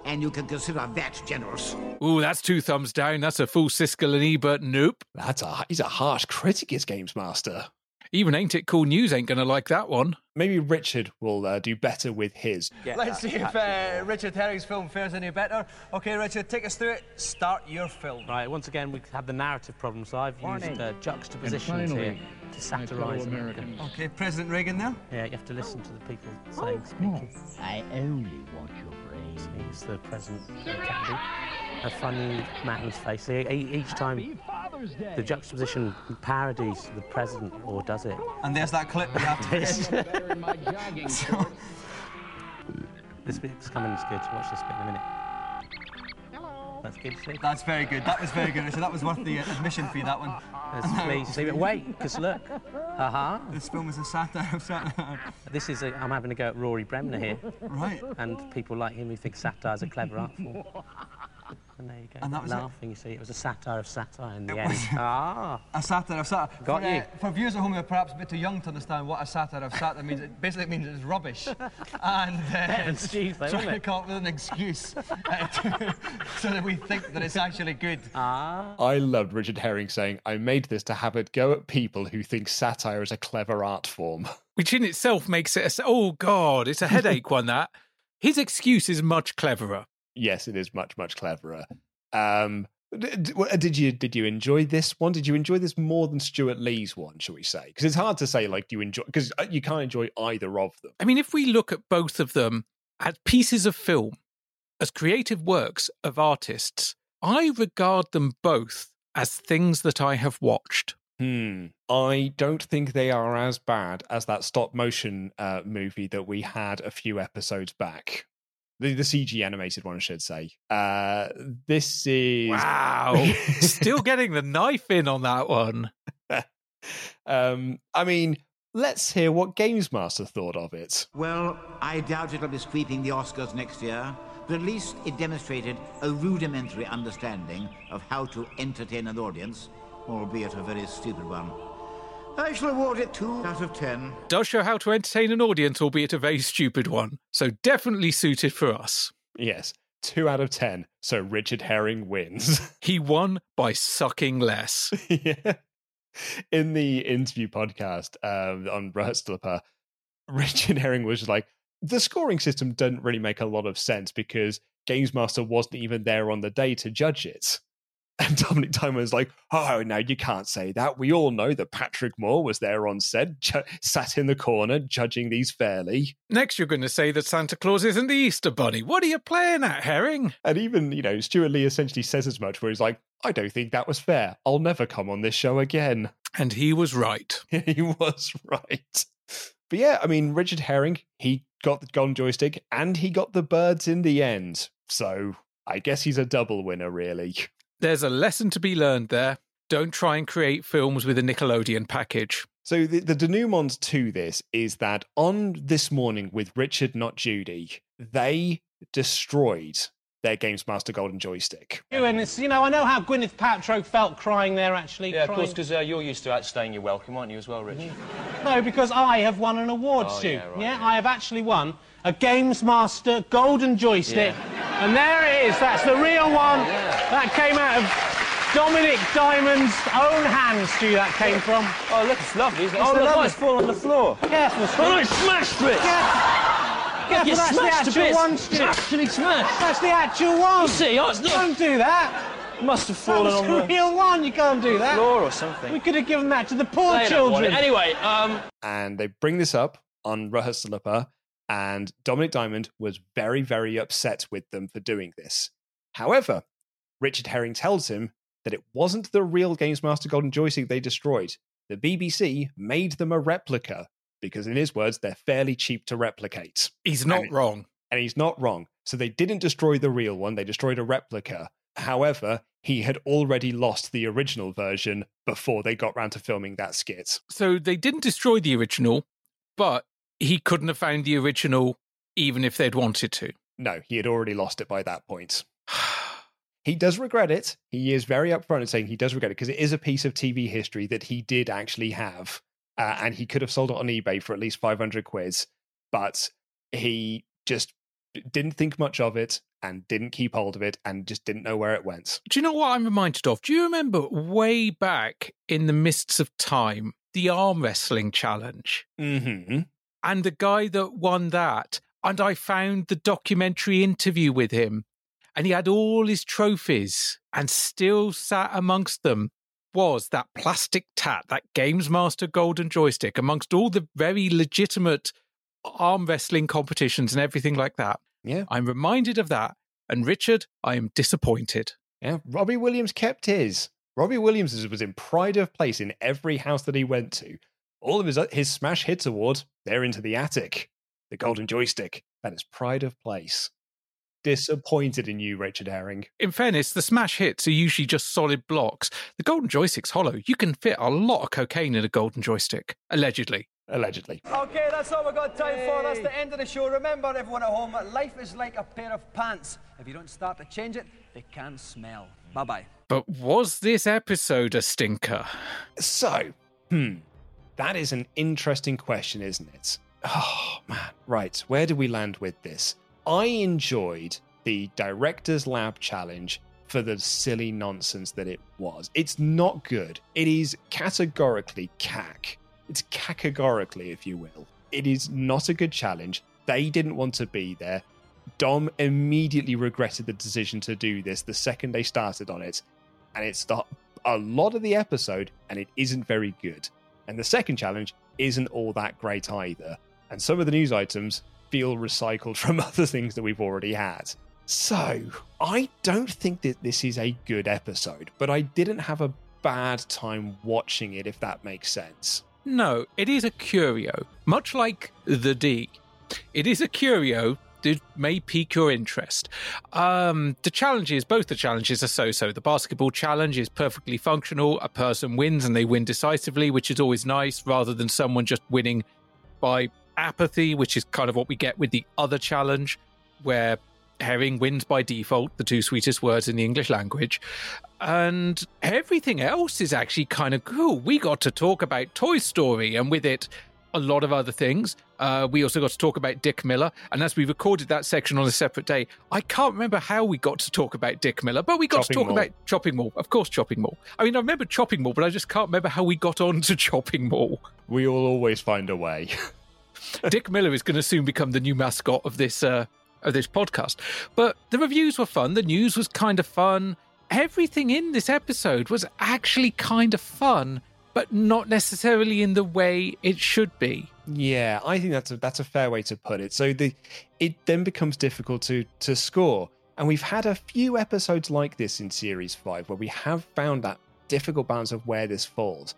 And you can consider that generous. Ooh, that's two thumbs down. That's a full Siskel and Ebert nope. That's a he's a harsh critic, is Games Master. Even Ain't It Cool News ain't gonna like that one. Maybe Richard will uh, do better with his. Let's see if uh, Richard Herring's film fares any better. Okay, Richard, take us through it. Start your film. Right, once again, we have the narrative problem, so I've Warning. used uh, juxtapositions And here to satirise America. Okay, President Reagan there. Yeah, you have to listen to the people saying, speaking. I only want your brain. He's the president of Kennedy. A funny man's face. Each time the juxtaposition parodies the president, or does it? And there's that clip we have to Yes. finish. So- This bit's coming, it's good. to Watch this bit in a minute. Hello. That's good, see? That's very good. That was very good, Richard. That was worth the uh, admission fee, that one. There's please see it. Wait, because look. Haha. This film is a satire of satire. This is a, I'm having a go at Rory Bremner here. Right. And people like him who think satire's a clever art form. And there you go. And that was it? laughing, you see. It was a satire of satire in the It end. was- ah. A satire of satire. Got for, you. Uh, for viewers at home who are perhaps a bit too young to understand what a satire of satire means, it basically means it's rubbish. and uh, Heavens, though, trying to come up with an excuse uh, to- so that we think that it's actually good. Ah. I loved Richard Herring saying, I made this to have it go at people who think satire is a clever art form. Which in itself makes it a, Oh, God, it's a headache one, that. His excuse is much cleverer. Yes, it is much, much cleverer. Um, d- d- w- did you did you enjoy this one? Did you enjoy this more than Stewart Lee's one? Shall we say? Because it's hard to say like do you enjoy because you can't enjoy either of them. I mean, if we look at both of them as pieces of film, as creative works of artists, I regard them both as things that I have watched. Hmm. I don't think they are as bad as that stop motion uh, movie that we had a few episodes back. The, the CG animated one, I should say. Uh, this is Wow. Still getting the knife in on that one. um, I mean, let's hear what Games Master thought of it. Well, I doubt it'll be sweeping the Oscars next year, but at least it demonstrated a rudimentary understanding of how to entertain an audience, albeit a very stupid one. I shall award it two out of ten. Does show how to entertain an audience, albeit a very stupid one. So definitely suited for us. Yes, two out of ten. So Richard Herring wins. He won by sucking less. yeah. In the interview podcast um, on RHLSTP, Richard Herring was like, the scoring system doesn't really make a lot of sense because Games Master wasn't even there on the day to judge it. And Dominik was like, oh, no, you can't say that. We all know that Patrick Moore was there on set, ju- sat in the corner, judging these fairly. Next, you're going to say that Santa Claus isn't the Easter Bunny. What are you playing at, Herring? And even, you know, Stewart Lee essentially says as much, where he's like, I don't think that was fair. I'll never come on this show again. And he was right. he was right. But yeah, I mean, Richard Herring, he got the golden joystick and he got the birds in the end. So I guess he's a double winner, really. There's a lesson to be learned there. Don't try and create films with a Nickelodeon package. So the, the denouement to this is that on this morning with Richard, not Judy, they destroyed their Games Master Golden Joystick. You and it's, you know, I know how Gwyneth Paltrow felt crying there, actually. Yeah, of course, because uh, you're used to outstaying your welcome, aren't you, as well, Rich? No, because I have won an award, Oh, Stu. yeah, right, I have actually won a Games Master Golden Joystick. And there it is. That's the real one. That came out of Dominik Diamond's own hands, Stu, that came from. Oh, look, it's lovely, isn't it? It's oh, look, lovely. mine's fallen on the floor. Careful, Stu. Oh, I smashed it! Careful, you that's smashed the to actual bits. one, Stu. It's actually smashed. That's the actual one. You see, oh, it's not- Don't do that. Must have That fallen was on the the real one. You can't do that. floor or something. We could have given that to the poor They don't want children. it. Anyway, um, and they bring this up on RHLSTP, and Dominik Diamond was very, very upset with them for doing this. However, Richard Herring tells him that it wasn't the real Games Master Golden Joystick they destroyed. The BBC made them a replica because, in his words, they're fairly cheap to replicate. He's not And- wrong. And he's not wrong. So they didn't destroy the real one, they destroyed a replica. However, he had already lost the original version before they got round to filming that skit. So they didn't destroy the original, but he couldn't have found the original even if they'd wanted to. No, he had already lost it by that point. he does regret it. He is very upfront in saying he does regret it because it is a piece of TV history that he did actually have. Uh, and he could have sold it on eBay for at least 500 quid, but he just didn't think much of it and didn't keep hold of it and just didn't know where it went. Do you know what I'm reminded of? Do you remember way back in the mists of time, the arm wrestling challenge? Mm-hmm. And the guy that won that, and I found the documentary interview with him, and he had all his trophies and still sat amongst them was that plastic tat, that Games Master golden joystick, amongst all the very legitimate arm wrestling competitions and everything like that. Yeah. I'm reminded of that. And Richard, I am disappointed. Yeah, Robbie Williams kept his. Robbie Williams was in pride of place in every house that he went to. All of his his smash hits award, they're into the attic. The golden joystick, that is pride of place. Disappointed in you, Richard Herring. In fairness, the smash hits are usually just solid blocks. The golden joystick's hollow. You can fit a lot of cocaine in a golden joystick, allegedly. Allegedly. Okay, that's all we've got time for. That's the end of the show. Remember, everyone at home, life is like a pair of pants. If you don't start to change it, they can smell. Bye bye. But was this episode a stinker? So, hmm, that is an interesting question, isn't it? Oh, man. Right, where do we land with this? I enjoyed the Director's Lab challenge for the silly nonsense that it was. It's not good. It is categorically cack. It's categorically, if you will. It is not a good challenge. They didn't want to be there. Dom immediately regretted the decision to do this the second they started on it. And it's the, a lot of the episode, and it isn't very good. And the second challenge isn't all that great either. And some of the news items feel recycled from other things that we've already had. So, I don't think that this is a good episode, but I didn't have a bad time watching it, if that makes sense. No, it is a curio, much like the D. It is a curio that may pique your interest. Um, the challenges, both the challenges are so so. The basketball challenge is perfectly functional. A person wins and they win decisively, which is always nice, rather than someone just winning by apathy, which is kind of what we get with the other challenge, where Herring wins by default, the two sweetest words in the English language. And everything else is actually kind of cool. We got to talk about Toy Story and with it, a lot of other things. Uh, we also got to talk about Dick Miller. And as we recorded that section on a separate day, I can't remember how we got to talk about Dick Miller, but we got Chopping to talk Mall. about Chopping Mall. Of course, Chopping Mall. I mean, I remember Chopping Mall, but I just can't remember how we got on to Chopping Mall. We will always find a way. Dick Miller is going to soon become the new mascot of this uh, of this podcast. But the reviews were fun. The news was kind of fun. Everything in this episode was actually kind of fun, but not necessarily in the way it should be. Yeah, I think that's a that's a fair way to put it. So the it then becomes difficult to to score. And we've had a few episodes like this in series 5 where we have found that difficult balance of where this falls.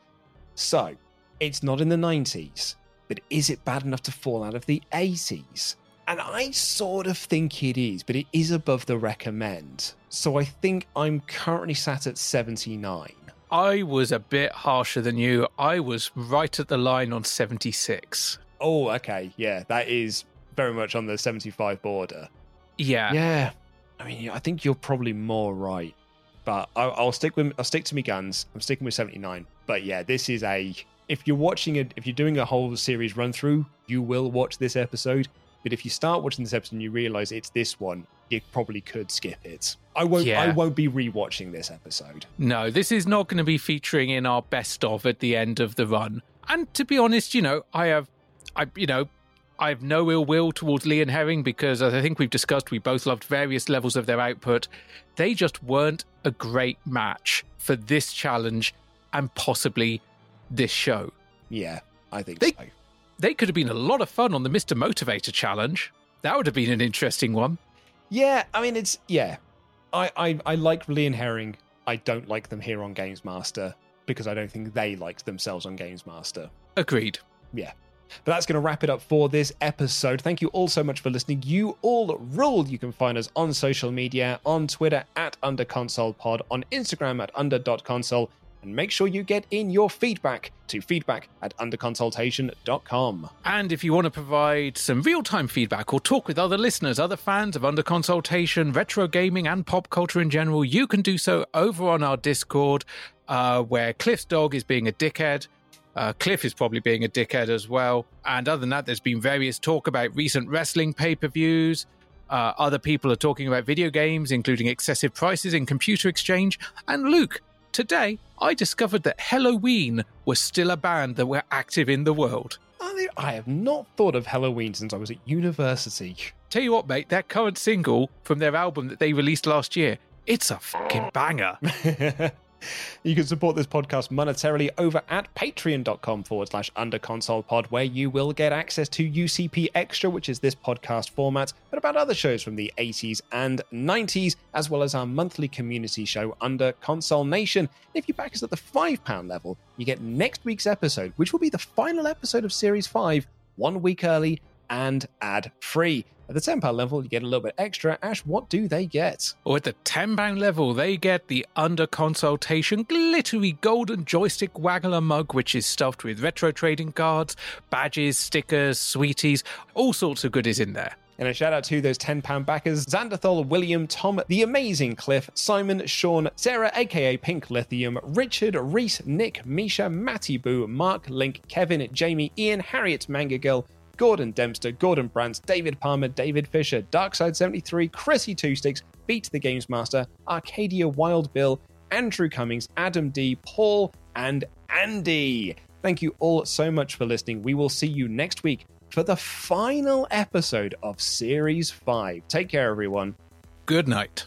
So, it's not in the 90s, but is it bad enough to fall out of the 80s? And I sort of think it is, but it is above the recommend. So I think I'm currently sat at 79. I was a bit harsher than you. I was right at the line on 76. Oh, okay. Yeah, that is very much on the 75 border. Yeah. Yeah. I mean, I think you're probably more right, but I'll, I'll stick with I'll stick to my guns. I'm sticking with 79. But yeah, this is a if you're watching it, if you're doing a whole series run through, you will watch this episode. But if you start watching this episode and you realize it's this one, you probably could skip it. I won't. I won't be rewatching this episode. No, this is not going to be featuring in our best of at the end of the run. And to be honest, you know, I have, I, you know, I have no ill will towards Lee and Herring because, as I think we've discussed, we both loved various levels of their output. They just weren't a great match for this challenge and possibly this show. Yeah, I think They- so. They could have been a lot of fun on the Mr. Motivator challenge. That would have been an interesting one. Yeah, I mean it's yeah. I I, I like Lee and Herring. I don't like them here on Games Master because I don't think they liked themselves on Games Master. Agreed. Yeah. But that's going to wrap it up for this episode. Thank you all so much for listening. You all rule. You can find us on social media, on Twitter at UnderConsolePod, on Instagram at under.console, and make sure you get in your feedback to feedback at underconsultation.com. And if you want to provide some real time feedback or talk with other listeners, other fans of Under Consultation, retro gaming, and pop culture in general, you can do so over on our Discord, uh, where Cliff's dog is being a dickhead. Uh, Cliff is probably being a dickhead as well. And other than that, there's been various talk about recent wrestling pay per views. Uh, other people are talking about video games, including excessive prices in computer exchange. And Luke, today I discovered that Helloween was still a band that were active in the world. I have not thought of Helloween since I was at university. Tell you what, mate, that current single from their album that they released last year, it's a fucking banger. You can support this podcast monetarily over at patreon.com forward slash underconsolepod, where you will get access to UCP Extra, which is this podcast format, but about other shows from the 80s and 90s, as well as our monthly community show Under Console Nation. If you back us at the £5 level, you get next week's episode, which will be the final episode of Series 5, one week early and ad free. At the £10 level, you get a little bit extra. Ash, what do they get? Or at the £10 level, they get the under consultation glittery golden joystick waggler mug, which is stuffed with retro trading cards, badges, stickers, sweeties, all sorts of goodies in there. And a shout out to those £10 backers Xanderthal, William, Tom, The Amazing Cliff, Simon, Sean, Sarah, aka Pink Lithium, Richard, Reese, Nick, Misha, Matty Boo, Mark, Link, Kevin, Jamie, Ian, Harriet, Manga Girl, Gordon Dempster, Gordon Brandt, David Palmer, David Fisher, Darkside73, Chrissy Two Sticks, Beat the Games Master, Arcadia Wild Bill, Andrew Cummings, Adam D, Paul, and Andy. Thank you all so much for listening. We will see you next week for the final episode of Series 5. Take care, everyone. Good night.